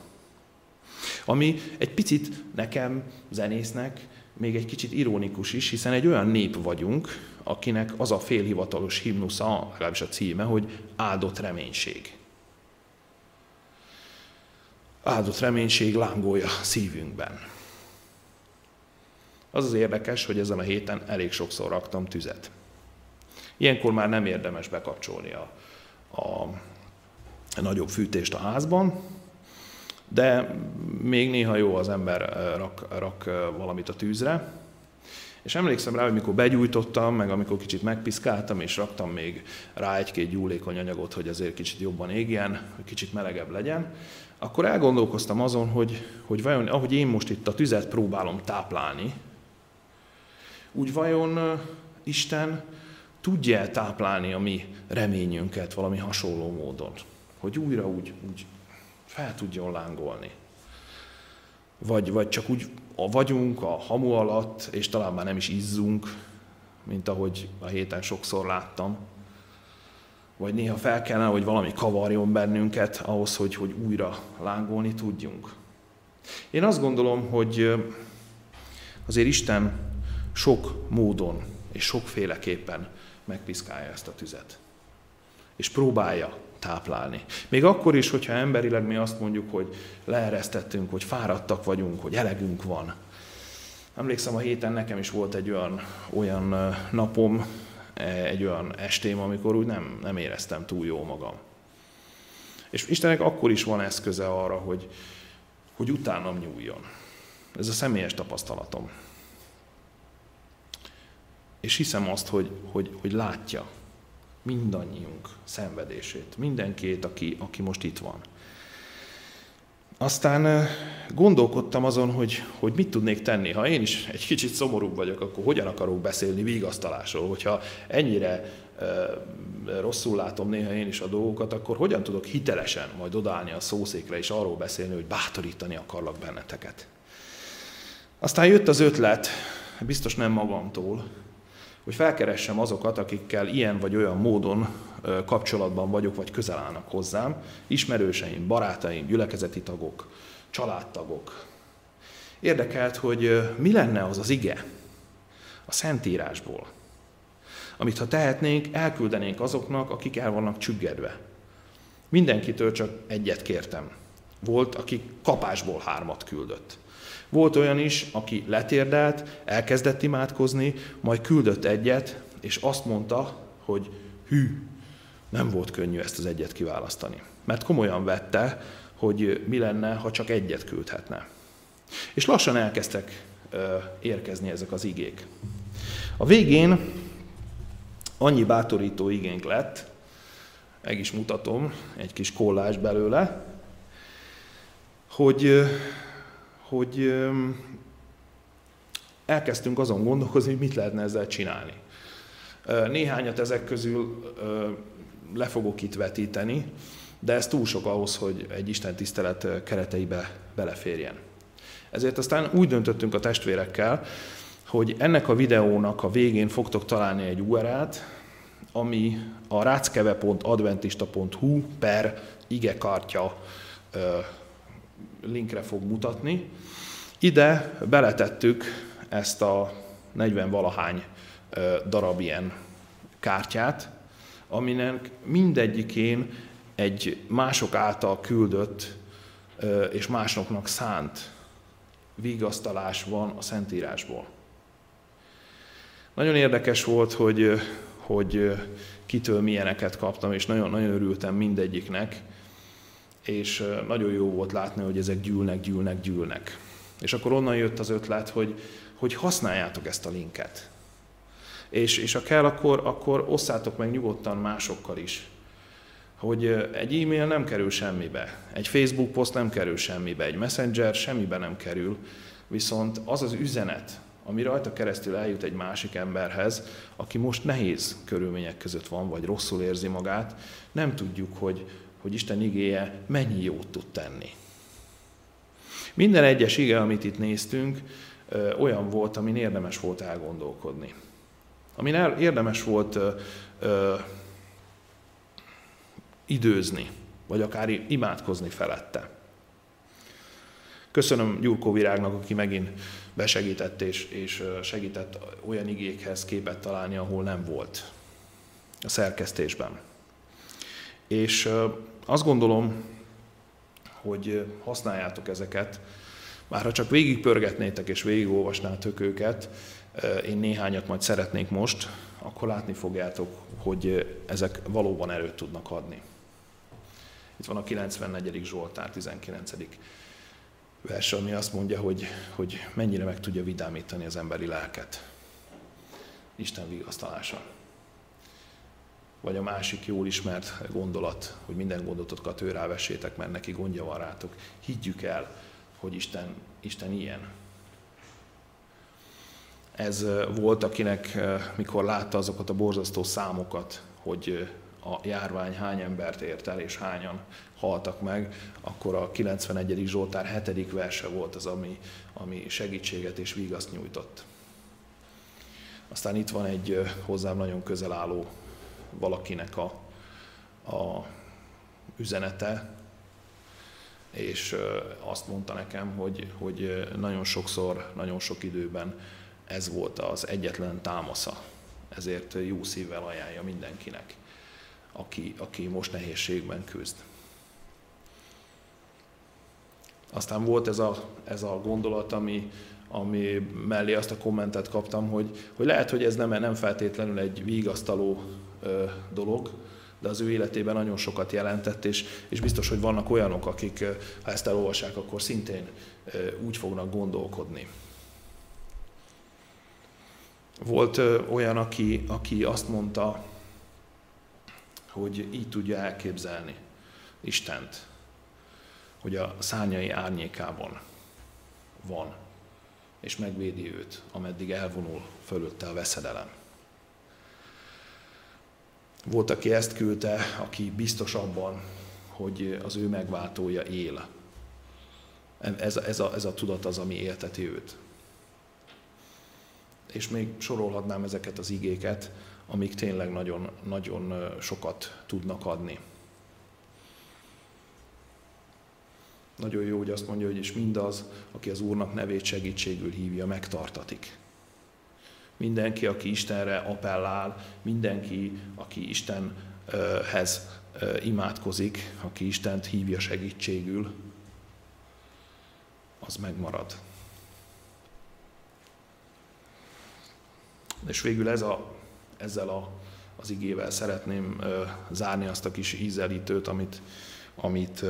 Ami egy picit nekem, zenésznek, még egy kicsit ironikus is, hiszen egy olyan nép vagyunk, akinek az a félhivatalos himnusza, legalábbis a címe, hogy áldott reménység. Áldott reménység lángolja szívünkben. Az az érdekes, hogy ezen a héten elég sokszor raktam tüzet. Ilyenkor már nem érdemes bekapcsolni a, a, nagyobb fűtést a házban, de még néha jó az ember rak, rak valamit a tűzre. És emlékszem rá, hogy mikor begyújtottam, meg amikor kicsit megpiszkáltam, és raktam még rá egy-két gyúlékony anyagot, hogy azért kicsit jobban égjen, hogy kicsit melegebb legyen, akkor elgondolkoztam azon, hogy, hogy vajon, ahogy én most itt a tüzet próbálom táplálni, úgy vajon Isten tudja táplálni a mi reményünket valami hasonló módon, hogy újra úgy, úgy fel tudjon lángolni. Vagy, vagy csak úgy a vagyunk a hamu alatt, és talán már nem is izzunk, mint ahogy a héten sokszor láttam. Vagy néha fel kellene, hogy valami kavarjon bennünket ahhoz, hogy, hogy újra lángolni tudjunk. Én azt gondolom, hogy azért Isten sok módon és sokféleképpen megpiszkálja ezt a tüzet. És próbálja táplálni. Még akkor is, hogyha emberileg mi azt mondjuk, hogy leeresztettünk, hogy fáradtak vagyunk, hogy elegünk van. Emlékszem, a héten nekem is volt egy olyan, olyan napom, e, egy olyan estém, amikor úgy nem, nem éreztem túl jó magam. És Istennek akkor is van eszköze arra, hogy, hogy utánam nyúljon. Ez a személyes tapasztalatom. És hiszem azt, hogy, hogy, hogy látja, mindannyiunk szenvedését, mindenkét, aki, aki most itt van. Aztán gondolkodtam azon, hogy, hogy mit tudnék tenni. Ha én is egy kicsit szomorúbb vagyok, akkor hogyan akarok beszélni vigasztalásról? Hogyha ennyire e, rosszul látom néha én is a dolgokat, akkor hogyan tudok hitelesen majd odállni a szószékre és arról beszélni, hogy bátorítani akarlak benneteket? Aztán jött az ötlet, biztos nem magamtól, hogy felkeressem azokat, akikkel ilyen vagy olyan módon kapcsolatban vagyok, vagy közel állnak hozzám, ismerőseim, barátaim, gyülekezeti tagok, családtagok. Érdekelt, hogy mi lenne az az ige a Szentírásból, amit ha tehetnénk, elküldenénk azoknak, akik el vannak csüggedve. Mindenkitől csak egyet kértem. Volt, aki kapásból hármat küldött. Volt olyan is, aki letérdelt, elkezdett imádkozni, majd küldött egyet, és azt mondta, hogy hű, nem volt könnyű ezt az egyet kiválasztani. Mert komolyan vette, hogy mi lenne, ha csak egyet küldhetne. És lassan elkezdtek érkezni ezek az igék. A végén annyi bátorító igénk lett, meg is mutatom, egy kis kollás belőle, hogy hogy elkezdtünk azon gondolkozni, hogy mit lehetne ezzel csinálni. Néhányat ezek közül le fogok itt vetíteni, de ez túl sok ahhoz, hogy egy Isten tisztelet kereteibe beleférjen. Ezért aztán úgy döntöttünk a testvérekkel, hogy ennek a videónak a végén fogtok találni egy URL-t, ami a ráckeve.adventista.hu per igekartya linkre fog mutatni. Ide beletettük ezt a 40 valahány darab ilyen kártyát, aminek mindegyikén egy mások által küldött és másoknak szánt vigasztalás van a Szentírásból. Nagyon érdekes volt, hogy, hogy kitől milyeneket kaptam, és nagyon, nagyon örültem mindegyiknek, és nagyon jó volt látni, hogy ezek gyűlnek, gyűlnek, gyűlnek. És akkor onnan jött az ötlet, hogy, hogy használjátok ezt a linket. És, és ha kell, akkor, akkor osszátok meg nyugodtan másokkal is. Hogy egy e-mail nem kerül semmibe, egy Facebook poszt nem kerül semmibe, egy messenger semmibe nem kerül, viszont az az üzenet, ami rajta keresztül eljut egy másik emberhez, aki most nehéz körülmények között van, vagy rosszul érzi magát, nem tudjuk, hogy, hogy Isten igéje mennyi jót tud tenni. Minden egyes ige, amit itt néztünk, olyan volt, amin érdemes volt elgondolkodni. Amin érdemes volt időzni, vagy akár imádkozni felette. Köszönöm Gyurkó Virágnak, aki megint besegített és, és segített olyan igékhez képet találni, ahol nem volt a szerkesztésben. És azt gondolom, hogy használjátok ezeket, már ha csak végigpörgetnétek és végigolvasnátok őket, én néhányat majd szeretnék most, akkor látni fogjátok, hogy ezek valóban erőt tudnak adni. Itt van a 94. Zsoltár 19. vers, ami azt mondja, hogy, hogy mennyire meg tudja vidámítani az emberi lelket. Isten vigasztalása. Vagy a másik jól ismert gondolat, hogy minden gondotokat ő rávessétek, mert neki gondja van rátok. Higgyük el, hogy Isten, Isten ilyen. Ez volt, akinek, mikor látta azokat a borzasztó számokat, hogy a járvány hány embert ért el, és hányan haltak meg, akkor a 91. Zsoltár 7. verse volt az, ami, ami segítséget és vigaszt nyújtott. Aztán itt van egy hozzám nagyon közel álló valakinek a, a üzenete, és azt mondta nekem, hogy, hogy nagyon sokszor, nagyon sok időben ez volt az egyetlen támasza. Ezért jó szívvel ajánlja mindenkinek, aki, aki most nehézségben küzd. Aztán volt ez a, ez a gondolat, ami, ami mellé azt a kommentet kaptam, hogy, hogy lehet, hogy ez nem, nem feltétlenül egy vigasztaló dolog, de az ő életében nagyon sokat jelentett, és, és biztos, hogy vannak olyanok, akik, ha ezt elolvassák, akkor szintén úgy fognak gondolkodni. Volt olyan, aki, aki azt mondta, hogy így tudja elképzelni Istent, hogy a szárnyai árnyékában van, és megvédi őt, ameddig elvonul fölötte a veszedelem. Volt, aki ezt küldte, aki biztos abban, hogy az ő megváltója él. Ez, ez, a, ez a tudat az, ami élteti őt. És még sorolhatnám ezeket az igéket, amik tényleg nagyon, nagyon sokat tudnak adni. Nagyon jó, hogy azt mondja, hogy és mindaz, aki az Úrnak nevét segítségül hívja, megtartatik. Mindenki, aki Istenre appellál, mindenki, aki Istenhez imádkozik, aki Istent hívja segítségül, az megmarad. És végül ez a, ezzel a, az igével szeretném zárni azt a kis ízelítőt, amit, amit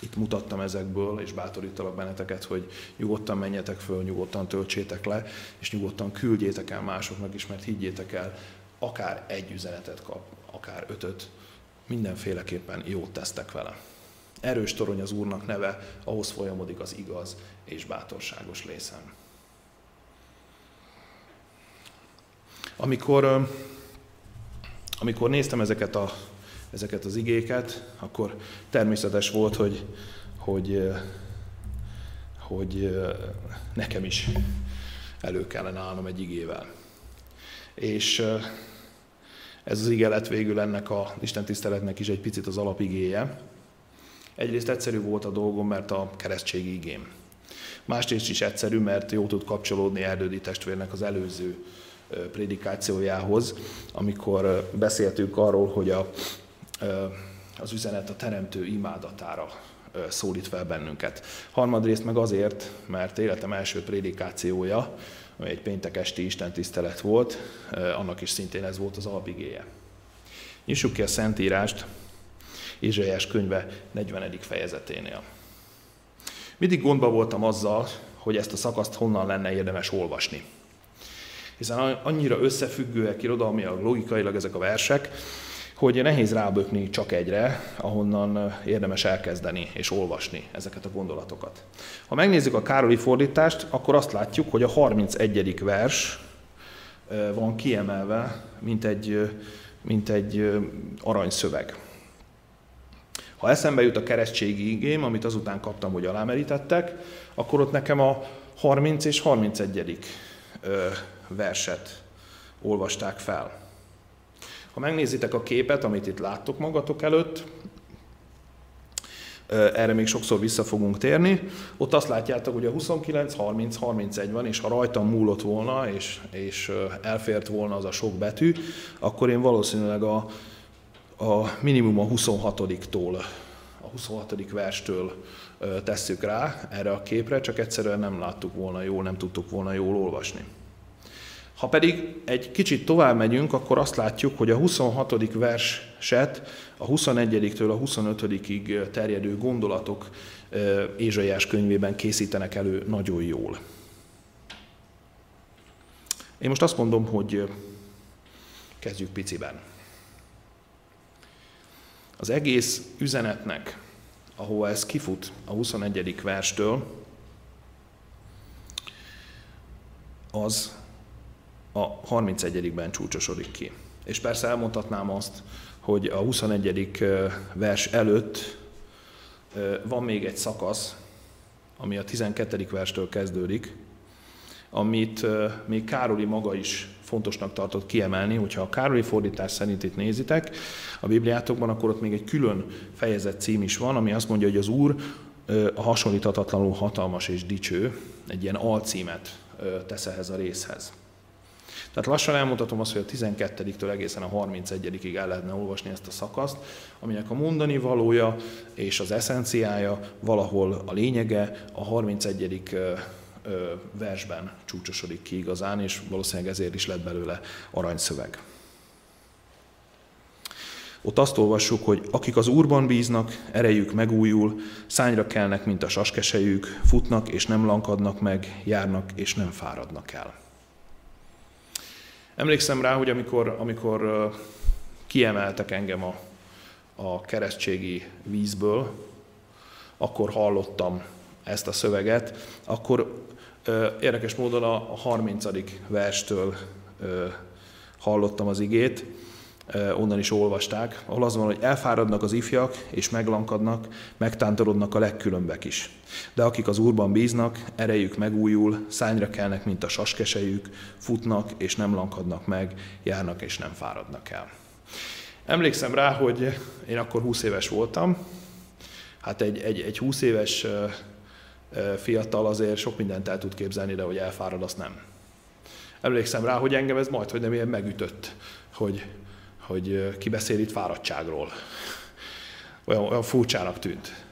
itt mutattam ezekből, és bátorítalak benneteket, hogy nyugodtan menjetek föl, nyugodtan töltsétek le, és nyugodtan küldjétek el másoknak is, mert higgyétek el, akár egy üzenetet kap, akár ötöt, mindenféleképpen jót tesztek vele. Erős torony az Úrnak neve, ahhoz folyamodik az igaz és bátorságos lészem. Amikor, amikor néztem ezeket a ezeket az igéket, akkor természetes volt, hogy, hogy, hogy nekem is elő kellene állnom egy igével. És ez az ige lett végül ennek a Isten tiszteletnek is egy picit az alapigéje. Egyrészt egyszerű volt a dolgom, mert a keresztségi igém. Másrészt is egyszerű, mert jó tud kapcsolódni Erdődi testvérnek az előző prédikációjához, amikor beszéltünk arról, hogy a az üzenet a teremtő imádatára szólít fel bennünket. Harmadrészt meg azért, mert életem első prédikációja, ami egy péntek esti istentisztelet volt, annak is szintén ez volt az alapigéje. Nyissuk ki a Szentírást, Ézsaiás könyve 40. fejezeténél. Mindig gondba voltam azzal, hogy ezt a szakaszt honnan lenne érdemes olvasni. Hiszen annyira összefüggőek irodalmiak, logikailag ezek a versek, hogy nehéz rábökni csak egyre, ahonnan érdemes elkezdeni és olvasni ezeket a gondolatokat. Ha megnézzük a Károli fordítást, akkor azt látjuk, hogy a 31. vers van kiemelve, mint egy, mint egy aranyszöveg. Ha eszembe jut a keresztségi igém, amit azután kaptam, hogy alámerítettek, akkor ott nekem a 30 és 31. verset olvasták fel. Ha megnézitek a képet, amit itt láttok magatok előtt, erre még sokszor vissza fogunk térni. Ott azt látjátok, hogy a 29, 30, 31 van, és ha rajtam múlott volna, és, és elfért volna az a sok betű, akkor én valószínűleg a, a minimum a 26-tól, a 26. verstől tesszük rá erre a képre, csak egyszerűen nem láttuk volna jól, nem tudtuk volna jól olvasni. Ha pedig egy kicsit tovább megyünk, akkor azt látjuk, hogy a 26. verset a 21-től a 25-ig terjedő gondolatok Ézsaiás könyvében készítenek elő nagyon jól. Én most azt mondom, hogy kezdjük piciben. Az egész üzenetnek, ahova ez kifut a 21. verstől, az a 31-ben csúcsosodik ki. És persze elmondhatnám azt, hogy a 21. vers előtt van még egy szakasz, ami a 12. verstől kezdődik, amit még Károli maga is fontosnak tartott kiemelni, hogyha a Károli fordítás szerint itt nézitek a Bibliátokban, akkor ott még egy külön fejezet cím is van, ami azt mondja, hogy az Úr a hasonlíthatatlanul hatalmas és dicső, egy ilyen alcímet tesz ehhez a részhez. Tehát lassan elmutatom azt, hogy a 12-től egészen a 31-ig el lehetne olvasni ezt a szakaszt, aminek a mondani valója és az eszenciája valahol a lényege a 31 versben csúcsosodik ki igazán, és valószínűleg ezért is lett belőle aranyszöveg. Ott azt olvassuk, hogy akik az Úrban bíznak, erejük megújul, szányra kelnek, mint a saskesejük, futnak és nem lankadnak meg, járnak és nem fáradnak el. Emlékszem rá, hogy amikor, amikor kiemeltek engem a, a keresztségi vízből, akkor hallottam ezt a szöveget, akkor érdekes módon a 30. verstől hallottam az igét, onnan is olvasták, ahol az van, hogy elfáradnak az ifjak, és meglankadnak, megtántorodnak a legkülönbek is. De akik az Úrban bíznak, erejük megújul, szányra kelnek, mint a saskesejük, futnak, és nem lankadnak meg, járnak, és nem fáradnak el. Emlékszem rá, hogy én akkor 20 éves voltam, hát egy, egy, egy 20 éves fiatal azért sok mindent el tud képzelni, de hogy elfárad, azt nem. Emlékszem rá, hogy engem ez majd, hogy nem ilyen megütött, hogy hogy kibeszél itt fáradtságról. Olyan, olyan furcsának tűnt.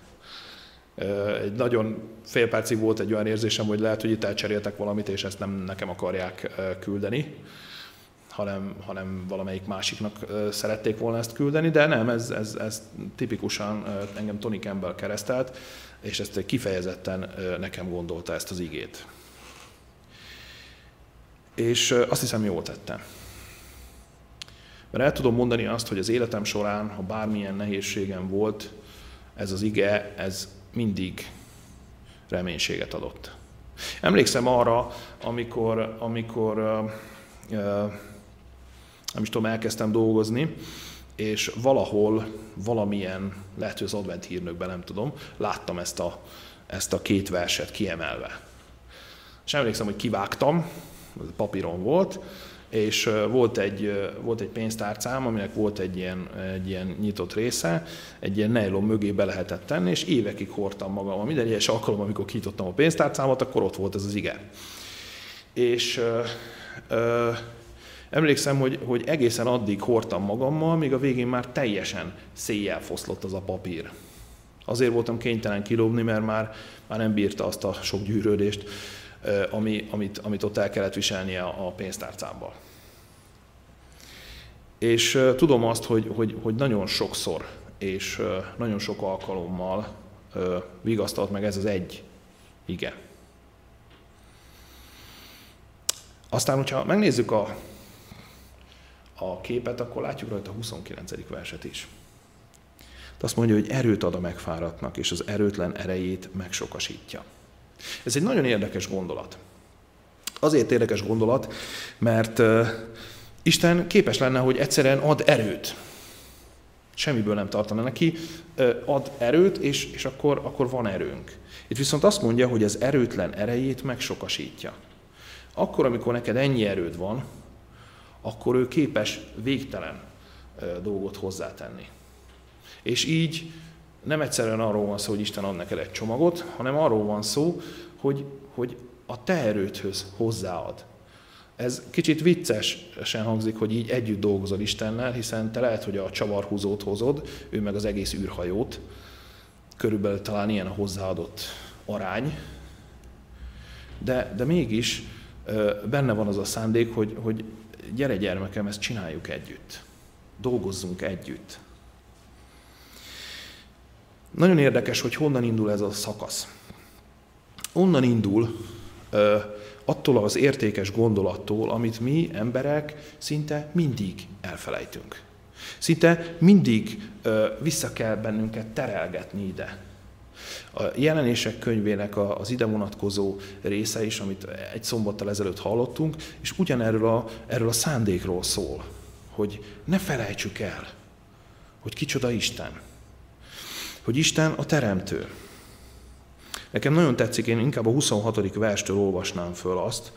Egy nagyon fél percig volt egy olyan érzésem, hogy lehet, hogy itt elcseréltek valamit, és ezt nem nekem akarják küldeni, hanem, hanem valamelyik másiknak szerették volna ezt küldeni, de nem, ez, ez, ez tipikusan engem Tony Campbell keresztelt, és ezt kifejezetten nekem gondolta ezt az igét. És azt hiszem, jól tettem. Mert el tudom mondani azt, hogy az életem során, ha bármilyen nehézségem volt, ez az ige, ez mindig reménységet adott. Emlékszem arra, amikor, amikor nem is tudom, elkezdtem dolgozni, és valahol, valamilyen, lehet, hogy az advent hírnökben, nem tudom, láttam ezt a, ezt a két verset kiemelve. És emlékszem, hogy kivágtam, papíron volt, és volt egy, volt egy pénztárcám, aminek volt egy ilyen, egy ilyen nyitott része, egy ilyen nylon mögé be lehetett tenni, és évekig hordtam magam. Minden egyes alkalom, amikor kinyitottam a pénztárcámat, akkor ott volt ez az ige. És ö, ö, emlékszem, hogy, hogy egészen addig hordtam magammal, míg a végén már teljesen széjjel foszlott az a papír. Azért voltam kénytelen kilóbni, mert már, már nem bírta azt a sok gyűrődést, ami, amit, amit ott el kellett viselnie a pénztárcámban. És tudom azt, hogy, hogy, hogy nagyon sokszor és nagyon sok alkalommal vigasztalt meg ez az egy ige. Aztán, hogyha megnézzük a, a képet, akkor látjuk rajta a 29. verset is. De azt mondja, hogy erőt ad a megfáradtnak, és az erőtlen erejét megsokasítja. Ez egy nagyon érdekes gondolat. Azért érdekes gondolat, mert Isten képes lenne, hogy egyszerűen ad erőt. Semmiből nem tartana neki, ad erőt, és, és akkor, akkor van erőnk. Itt viszont azt mondja, hogy az erőtlen erejét megsokasítja. Akkor, amikor neked ennyi erőd van, akkor ő képes végtelen dolgot hozzátenni. És így nem egyszerűen arról van szó, hogy Isten ad neked egy csomagot, hanem arról van szó, hogy, hogy a te erőthöz hozzáad. Ez kicsit viccesen hangzik, hogy így együtt dolgozol Istennel, hiszen te lehet, hogy a csavarhúzót hozod, ő meg az egész űrhajót. Körülbelül talán ilyen a hozzáadott arány. De, de mégis benne van az a szándék, hogy, hogy gyere gyermekem, ezt csináljuk együtt. Dolgozzunk együtt. Nagyon érdekes, hogy honnan indul ez a szakasz. Onnan indul, attól az értékes gondolattól, amit mi emberek szinte mindig elfelejtünk. Szinte mindig vissza kell bennünket terelgetni ide. A jelenések könyvének az ide vonatkozó része is, amit egy szombattal ezelőtt hallottunk, és ugyanerről a, erről a szándékról szól, hogy ne felejtsük el, hogy kicsoda Isten. Hogy Isten a teremtő. Nekem nagyon tetszik, én inkább a 26. verstől olvasnám föl azt,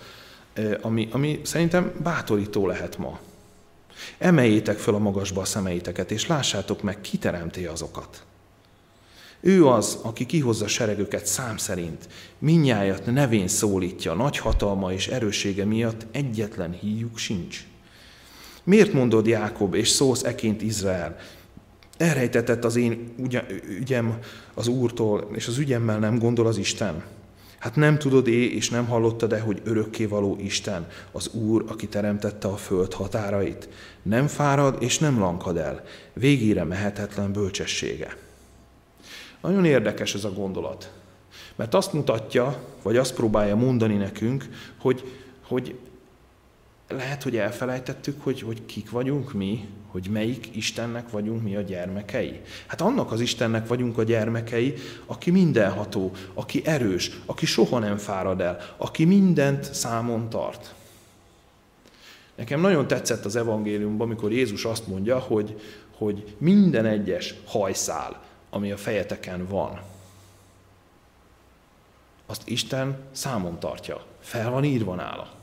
ami, ami szerintem bátorító lehet ma. Emeljétek föl a magasba a szemeiteket, és lássátok meg, ki teremti azokat. Ő az, aki kihozza seregüket szám szerint, minnyájat nevén szólítja, nagy hatalma és erősége miatt egyetlen híjuk sincs. Miért mondod Jákob, és szólsz eként Izrael? Elrejtetett az én ügyem az Úrtól, és az ügyemmel nem gondol az Isten. Hát nem tudod é, és nem hallottad-e, hogy örökkévaló Isten, az Úr, aki teremtette a föld határait? Nem fárad, és nem lankad el. Végére mehetetlen bölcsessége. Nagyon érdekes ez a gondolat. Mert azt mutatja, vagy azt próbálja mondani nekünk, hogy, hogy lehet, hogy elfelejtettük, hogy, hogy kik vagyunk mi, hogy melyik Istennek vagyunk mi a gyermekei. Hát annak az Istennek vagyunk a gyermekei, aki mindenható, aki erős, aki soha nem fárad el, aki mindent számon tart. Nekem nagyon tetszett az evangéliumban, amikor Jézus azt mondja, hogy, hogy minden egyes hajszál, ami a fejeteken van, azt Isten számon tartja. Fel van írva nála.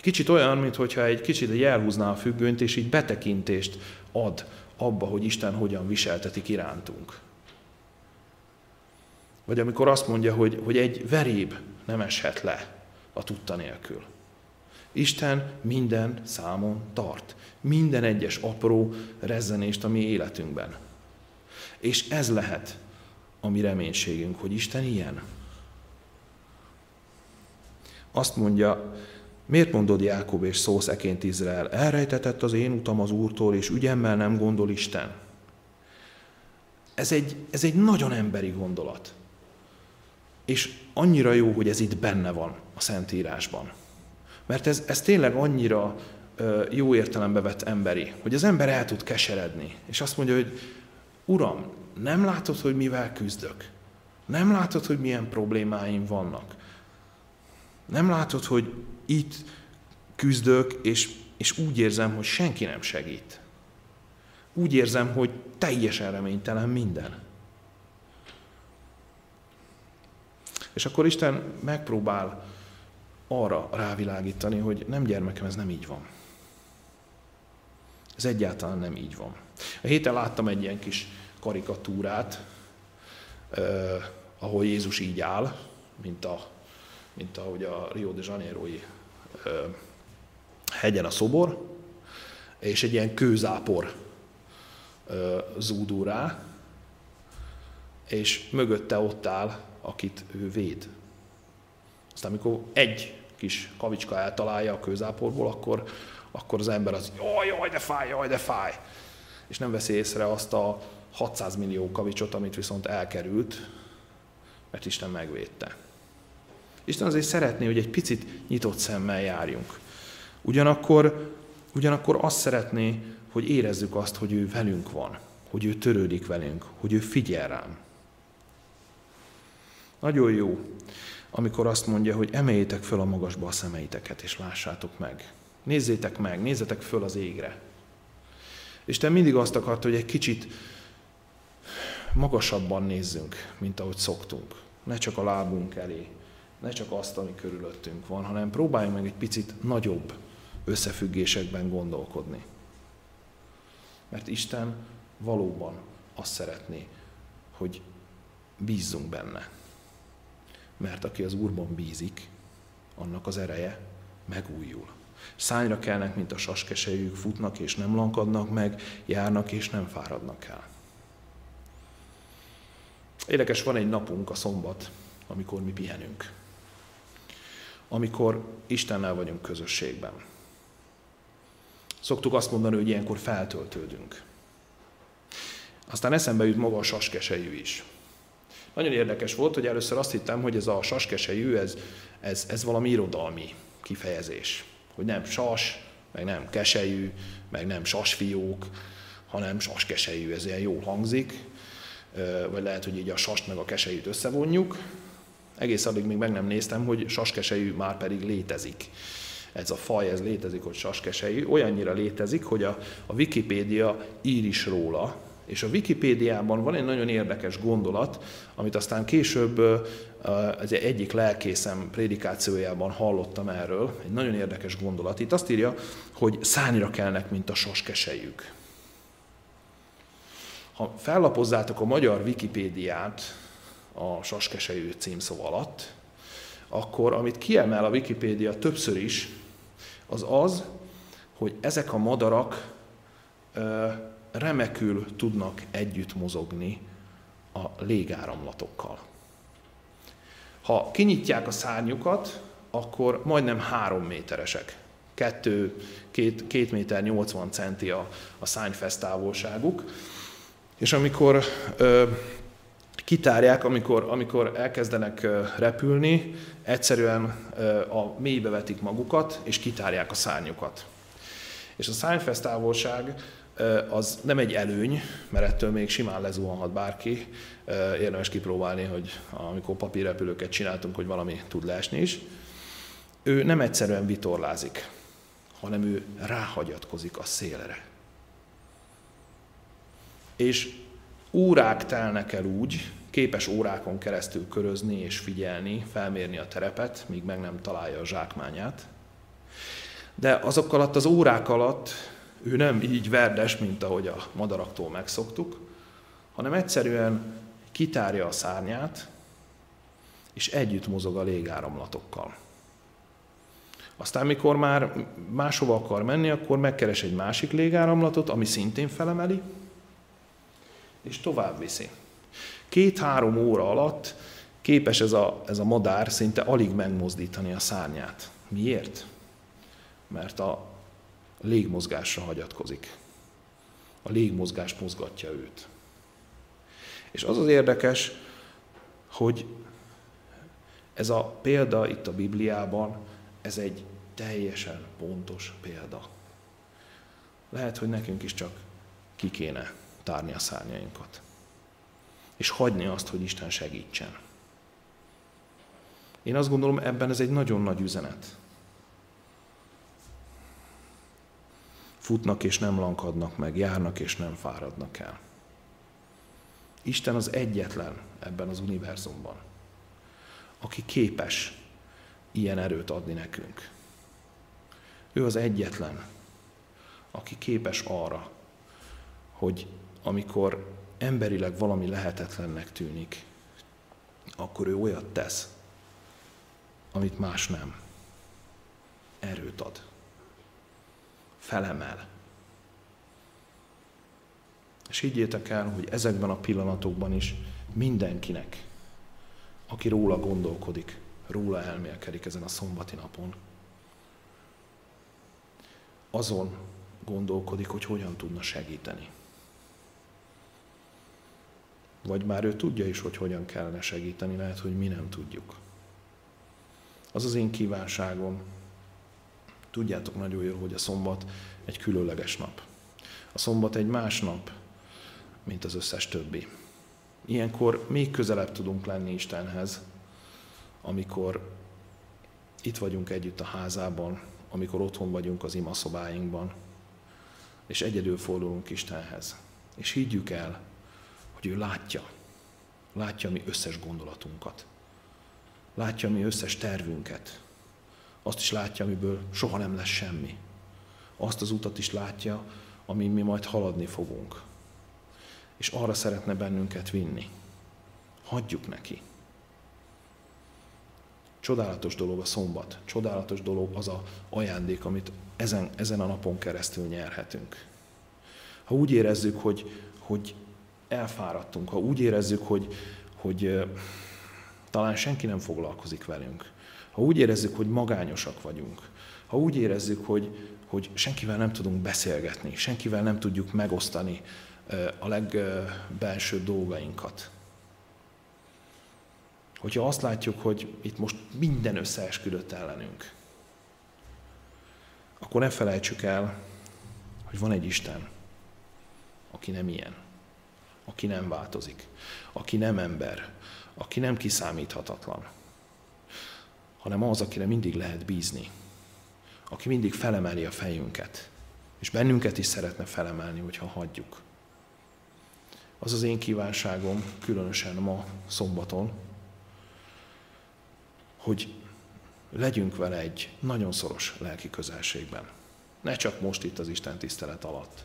Kicsit olyan, mintha egy kicsit elhúzná a függönyt, és így betekintést ad abba, hogy Isten hogyan viseltetik irántunk. Vagy amikor azt mondja, hogy, hogy egy veréb nem eshet le a tudta nélkül. Isten minden számon tart. Minden egyes apró rezzenést a mi életünkben. És ez lehet a mi reménységünk, hogy Isten ilyen. Azt mondja Miért mondod Jákob és szólsz eként Izrael? Elrejtetett az én utam az Úrtól, és ügyemmel nem gondol Isten. Ez egy, ez egy nagyon emberi gondolat. És annyira jó, hogy ez itt benne van a Szentírásban. Mert ez, ez tényleg annyira jó értelembe vett emberi, hogy az ember el tud keseredni, és azt mondja, hogy Uram, nem látod, hogy mivel küzdök? Nem látod, hogy milyen problémáim vannak? Nem látod, hogy itt küzdök, és, és úgy érzem, hogy senki nem segít. Úgy érzem, hogy teljesen reménytelen minden. És akkor Isten megpróbál arra rávilágítani, hogy nem gyermekem, ez nem így van. Ez egyáltalán nem így van. A héten láttam egy ilyen kis karikatúrát, eh, ahol Jézus így áll, mint, a, mint ahogy a Rio de Janeiro-i hegyen a szobor, és egy ilyen kőzápor zúdul rá, és mögötte ott áll, akit ő véd. Aztán amikor egy kis kavicska eltalálja a kőzáporból, akkor, akkor az ember az, jaj, jaj, de fáj, jaj, de fáj. És nem veszi észre azt a 600 millió kavicsot, amit viszont elkerült, mert Isten megvédte. Isten azért szeretné, hogy egy picit nyitott szemmel járjunk. Ugyanakkor, ugyanakkor azt szeretné, hogy érezzük azt, hogy ő velünk van, hogy ő törődik velünk, hogy ő figyel rám. Nagyon jó, amikor azt mondja, hogy emeljétek föl a magasba a szemeiteket, és lássátok meg. Nézzétek meg, nézzetek föl az égre. Isten mindig azt akarta, hogy egy kicsit magasabban nézzünk, mint ahogy szoktunk. Ne csak a lábunk elé, ne csak azt, ami körülöttünk van, hanem próbáljunk meg egy picit nagyobb összefüggésekben gondolkodni. Mert Isten valóban azt szeretné, hogy bízzunk benne. Mert aki az Úrban bízik, annak az ereje megújul. Szányra kelnek, mint a saskesejük, futnak és nem lankadnak meg, járnak és nem fáradnak el. Érdekes, van egy napunk, a szombat, amikor mi pihenünk. Amikor Istennel vagyunk közösségben. Szoktuk azt mondani, hogy ilyenkor feltöltődünk. Aztán eszembe jut maga a saskesejű is. Nagyon érdekes volt, hogy először azt hittem, hogy ez a saskesejű, ez, ez, ez valami irodalmi kifejezés. Hogy nem sas, meg nem kesejű, meg nem sasfiók, hanem saskesejű, ez ilyen jól hangzik. Vagy lehet, hogy így a sast meg a kesejűt összevonjuk. Egész addig még meg nem néztem, hogy saskesejű már pedig létezik. Ez a faj, ez létezik, hogy saskesejű. Olyannyira létezik, hogy a, a Wikipédia ír is róla, és a Wikipédiában van egy nagyon érdekes gondolat, amit aztán később az egyik lelkészem prédikációjában hallottam erről, egy nagyon érdekes gondolat. Itt azt írja, hogy szányra kelnek, mint a saskesejük. Ha fellapozzátok a magyar Wikipédiát a saskesejű címszó alatt, akkor amit kiemel a Wikipédia többször is, az az, hogy ezek a madarak remekül tudnak együtt mozogni a légáramlatokkal. Ha kinyitják a szárnyukat, akkor majdnem három méteresek. Kettő, két, két méter 80 centi a, a szányfesz. És amikor ö, kitárják, amikor, amikor elkezdenek repülni, egyszerűen a mélybe vetik magukat, és kitárják a szárnyukat. És a szányfesz távolság az nem egy előny, mert ettől még simán lezuhanhat bárki. Érdemes kipróbálni, hogy amikor papírrepülőket csináltunk, hogy valami tud leesni is. Ő nem egyszerűen vitorlázik, hanem ő ráhagyatkozik a szélre. És órák telnek el úgy, képes órákon keresztül körözni és figyelni, felmérni a terepet, míg meg nem találja a zsákmányát. De azok alatt az órák alatt ő nem így verdes, mint ahogy a madaraktól megszoktuk, hanem egyszerűen kitárja a szárnyát, és együtt mozog a légáramlatokkal. Aztán, mikor már máshova akar menni, akkor megkeres egy másik légáramlatot, ami szintén felemeli, és tovább viszi. Két-három óra alatt képes ez a, ez a madár szinte alig megmozdítani a szárnyát. Miért? Mert a légmozgásra hagyatkozik. A légmozgás mozgatja őt. És az az érdekes, hogy ez a példa itt a Bibliában, ez egy teljesen pontos példa. Lehet, hogy nekünk is csak ki kéne tárni a szárnyainkat. És hagyni azt, hogy Isten segítsen. Én azt gondolom, ebben ez egy nagyon nagy üzenet. Futnak és nem lankadnak meg, járnak és nem fáradnak el. Isten az egyetlen ebben az univerzumban, aki képes ilyen erőt adni nekünk. Ő az egyetlen, aki képes arra, hogy amikor emberileg valami lehetetlennek tűnik, akkor ő olyat tesz, amit más nem. Erőt ad felemel. És higgyétek el, hogy ezekben a pillanatokban is mindenkinek, aki róla gondolkodik, róla elmélkedik ezen a szombati napon, azon gondolkodik, hogy hogyan tudna segíteni. Vagy már ő tudja is, hogy hogyan kellene segíteni, lehet, hogy mi nem tudjuk. Az az én kívánságom, Tudjátok nagyon jól, hogy a szombat egy különleges nap. A szombat egy más nap, mint az összes többi. Ilyenkor még közelebb tudunk lenni Istenhez, amikor itt vagyunk együtt a házában, amikor otthon vagyunk az imaszobáinkban, és egyedül fordulunk Istenhez. És higgyük el, hogy ő látja, látja mi összes gondolatunkat, látja mi összes tervünket, azt is látja, amiből soha nem lesz semmi. Azt az utat is látja, amin mi majd haladni fogunk. És arra szeretne bennünket vinni. Hagyjuk neki. Csodálatos dolog a szombat. Csodálatos dolog az a ajándék, amit ezen, ezen a napon keresztül nyerhetünk. Ha úgy érezzük, hogy, hogy elfáradtunk, ha úgy érezzük, hogy, hogy talán senki nem foglalkozik velünk, ha úgy érezzük, hogy magányosak vagyunk, ha úgy érezzük, hogy, hogy senkivel nem tudunk beszélgetni, senkivel nem tudjuk megosztani a legbelsőbb dolgainkat, hogyha azt látjuk, hogy itt most minden összeesküdött ellenünk, akkor ne felejtsük el, hogy van egy Isten, aki nem ilyen, aki nem változik, aki nem ember, aki nem kiszámíthatatlan, hanem az, akire mindig lehet bízni, aki mindig felemeli a fejünket, és bennünket is szeretne felemelni, hogyha hagyjuk. Az az én kívánságom, különösen ma szombaton, hogy legyünk vele egy nagyon szoros lelki közelségben. Ne csak most itt az Isten tisztelet alatt,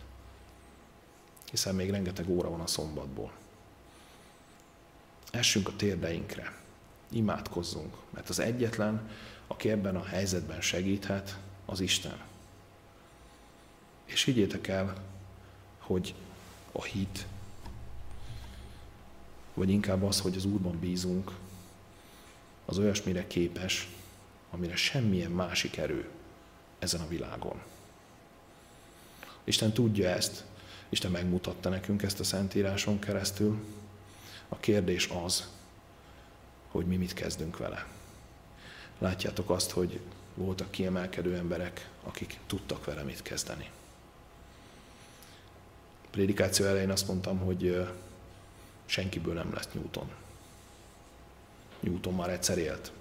hiszen még rengeteg óra van a szombatból. Essünk a térdeinkre, imádkozzunk, mert az egyetlen, aki ebben a helyzetben segíthet, az Isten. És higgyétek el, hogy a hit, vagy inkább az, hogy az Úrban bízunk, az olyasmire képes, amire semmilyen másik erő ezen a világon. Isten tudja ezt, Isten megmutatta nekünk ezt a Szentíráson keresztül. A kérdés az, hogy mi mit kezdünk vele. Látjátok azt, hogy voltak kiemelkedő emberek, akik tudtak vele mit kezdeni. A prédikáció elején azt mondtam, hogy senkiből nem lesz Newton. Newton már egyszer élt.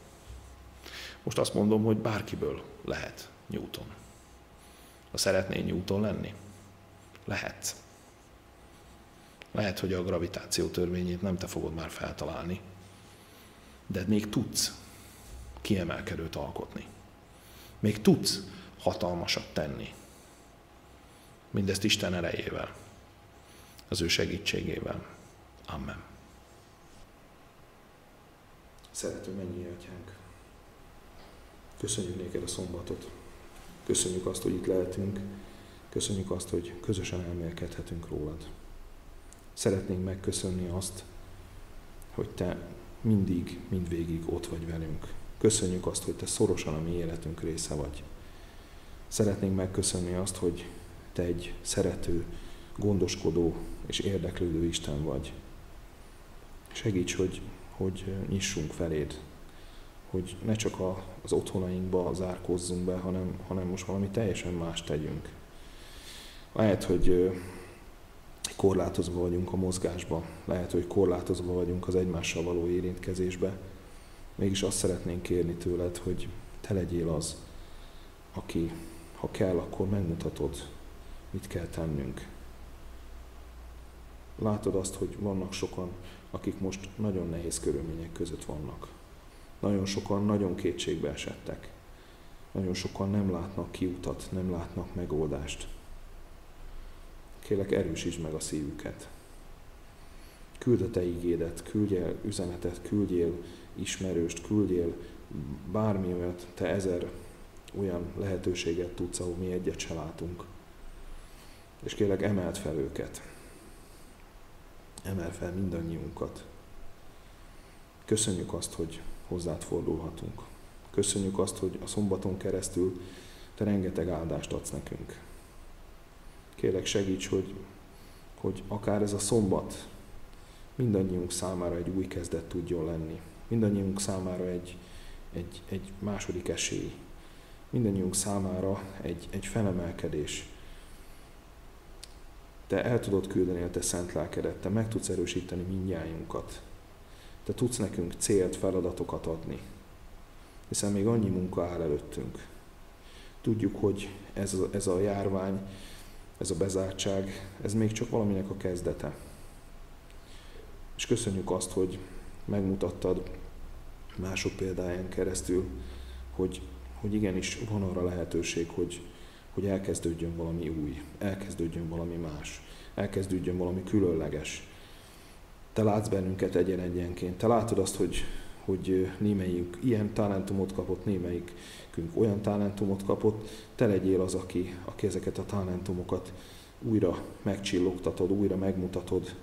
Most azt mondom, hogy bárkiből lehet Newton. Ha szeretnél Newton lenni, lehet. Lehet, hogy a gravitáció törvényét nem te fogod már feltalálni, de még tudsz kiemelkedőt alkotni. Még tudsz hatalmasat tenni. Mindezt Isten erejével, az ő segítségével. Amen. Szerető mennyi atyánk, köszönjük néked a szombatot, köszönjük azt, hogy itt lehetünk, köszönjük azt, hogy közösen elmélkedhetünk rólad. Szeretnénk megköszönni azt, hogy te mindig, mindvégig ott vagy velünk. Köszönjük azt, hogy te szorosan a mi életünk része vagy. Szeretnénk megköszönni azt, hogy te egy szerető, gondoskodó és érdeklődő Isten vagy. Segíts, hogy hogy nyissunk feléd, hogy ne csak az otthonainkba zárkózzunk be, hanem, hanem most valami teljesen más tegyünk. Lehet, hogy korlátozva vagyunk a mozgásba, lehet, hogy korlátozva vagyunk az egymással való érintkezésbe, mégis azt szeretnénk kérni tőled, hogy te legyél az, aki, ha kell, akkor megmutatod, mit kell tennünk. Látod azt, hogy vannak sokan, akik most nagyon nehéz körülmények között vannak. Nagyon sokan nagyon kétségbe esettek. Nagyon sokan nem látnak kiutat, nem látnak megoldást. Kélek erősítsd meg a szívüket. Küld a te ígédet, küldjél üzenetet, küldjél ismerőst, küldjél bármi olyat, te ezer olyan lehetőséget tudsz, ahol mi egyet se látunk. És kérlek, emeld fel őket emel fel mindannyiunkat. Köszönjük azt, hogy hozzád fordulhatunk. Köszönjük azt, hogy a szombaton keresztül te rengeteg áldást adsz nekünk. Kérlek segíts, hogy, hogy akár ez a szombat mindannyiunk számára egy új kezdet tudjon lenni. Mindannyiunk számára egy, egy, egy második esély. Mindannyiunk számára egy, egy felemelkedés te el tudod küldeni a te szent lelkedet, te meg tudsz erősíteni mindnyájunkat. Te tudsz nekünk célt, feladatokat adni. Hiszen még annyi munka áll előttünk. Tudjuk, hogy ez a, ez a járvány, ez a bezártság, ez még csak valaminek a kezdete. És köszönjük azt, hogy megmutattad mások példáján keresztül, hogy, hogy igenis van arra lehetőség, hogy, hogy elkezdődjön valami új, elkezdődjön valami más, elkezdődjön valami különleges. Te látsz bennünket egyen-egyenként, te látod azt, hogy, hogy némelyik ilyen talentumot kapott, némelyikünk olyan talentumot kapott, te legyél az, aki, aki ezeket a talentumokat újra megcsillogtatod, újra megmutatod,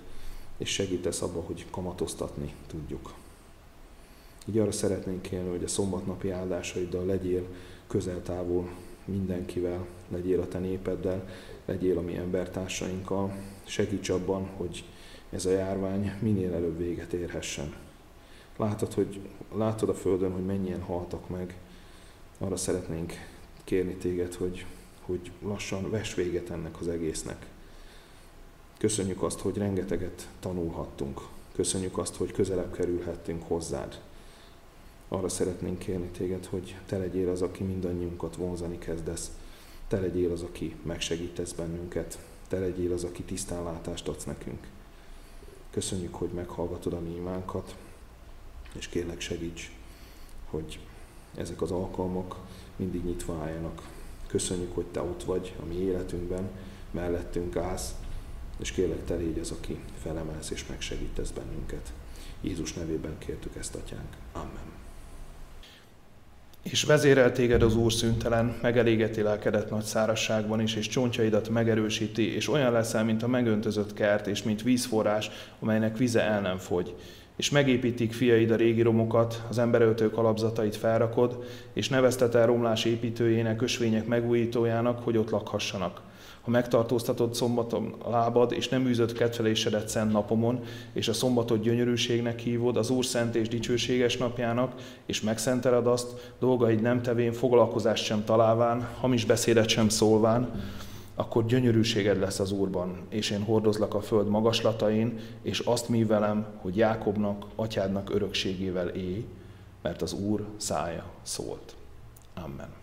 és segítesz abba, hogy kamatoztatni tudjuk. Így arra szeretnénk kérni, hogy a szombatnapi áldásaiddal legyél közel-távol mindenkivel, legyél a te népeddel, legyél a mi embertársainkkal, segíts abban, hogy ez a járvány minél előbb véget érhessen. Látod, hogy, látod a Földön, hogy mennyien haltak meg. Arra szeretnénk kérni téged, hogy, hogy lassan vess véget ennek az egésznek. Köszönjük azt, hogy rengeteget tanulhattunk. Köszönjük azt, hogy közelebb kerülhettünk hozzád. Arra szeretnénk kérni téged, hogy te legyél az, aki mindannyiunkat vonzani kezdesz. Te legyél az, aki megsegítesz bennünket. Te legyél az, aki tisztánlátást adsz nekünk. Köszönjük, hogy meghallgatod a mi imánkat, és kérlek segíts, hogy ezek az alkalmak mindig nyitva álljanak. Köszönjük, hogy Te ott vagy a mi életünkben, mellettünk állsz, és kérlek Te légy az, aki felemelsz és megsegítesz bennünket. Jézus nevében kértük ezt, Atyánk. Amen. És vezérel téged az Úr szüntelen, megelégeti lelkedet nagy szárasságban is, és csontjaidat megerősíti, és olyan leszel, mint a megöntözött kert, és mint vízforrás, amelynek vize el nem fogy. És megépítik fiaid a régi romokat, az emberöltők alapzatait felrakod, és neveztetel romlás építőjének, ösvények megújítójának, hogy ott lakhassanak. Ha megtartóztatod szombaton a lábad, és nem űzött kedvelésedet szent napomon, és a szombatot gyönyörűségnek hívod, az Úr szent és dicsőséges napjának, és megszenteled azt, dolgaid nem tevén, foglalkozást sem találván, hamis beszédet sem szólván, akkor gyönyörűséged lesz az Úrban, és én hordozlak a föld magaslatain, és azt mi velem, hogy Jákobnak, atyádnak örökségével élj, mert az Úr szája szólt. Amen.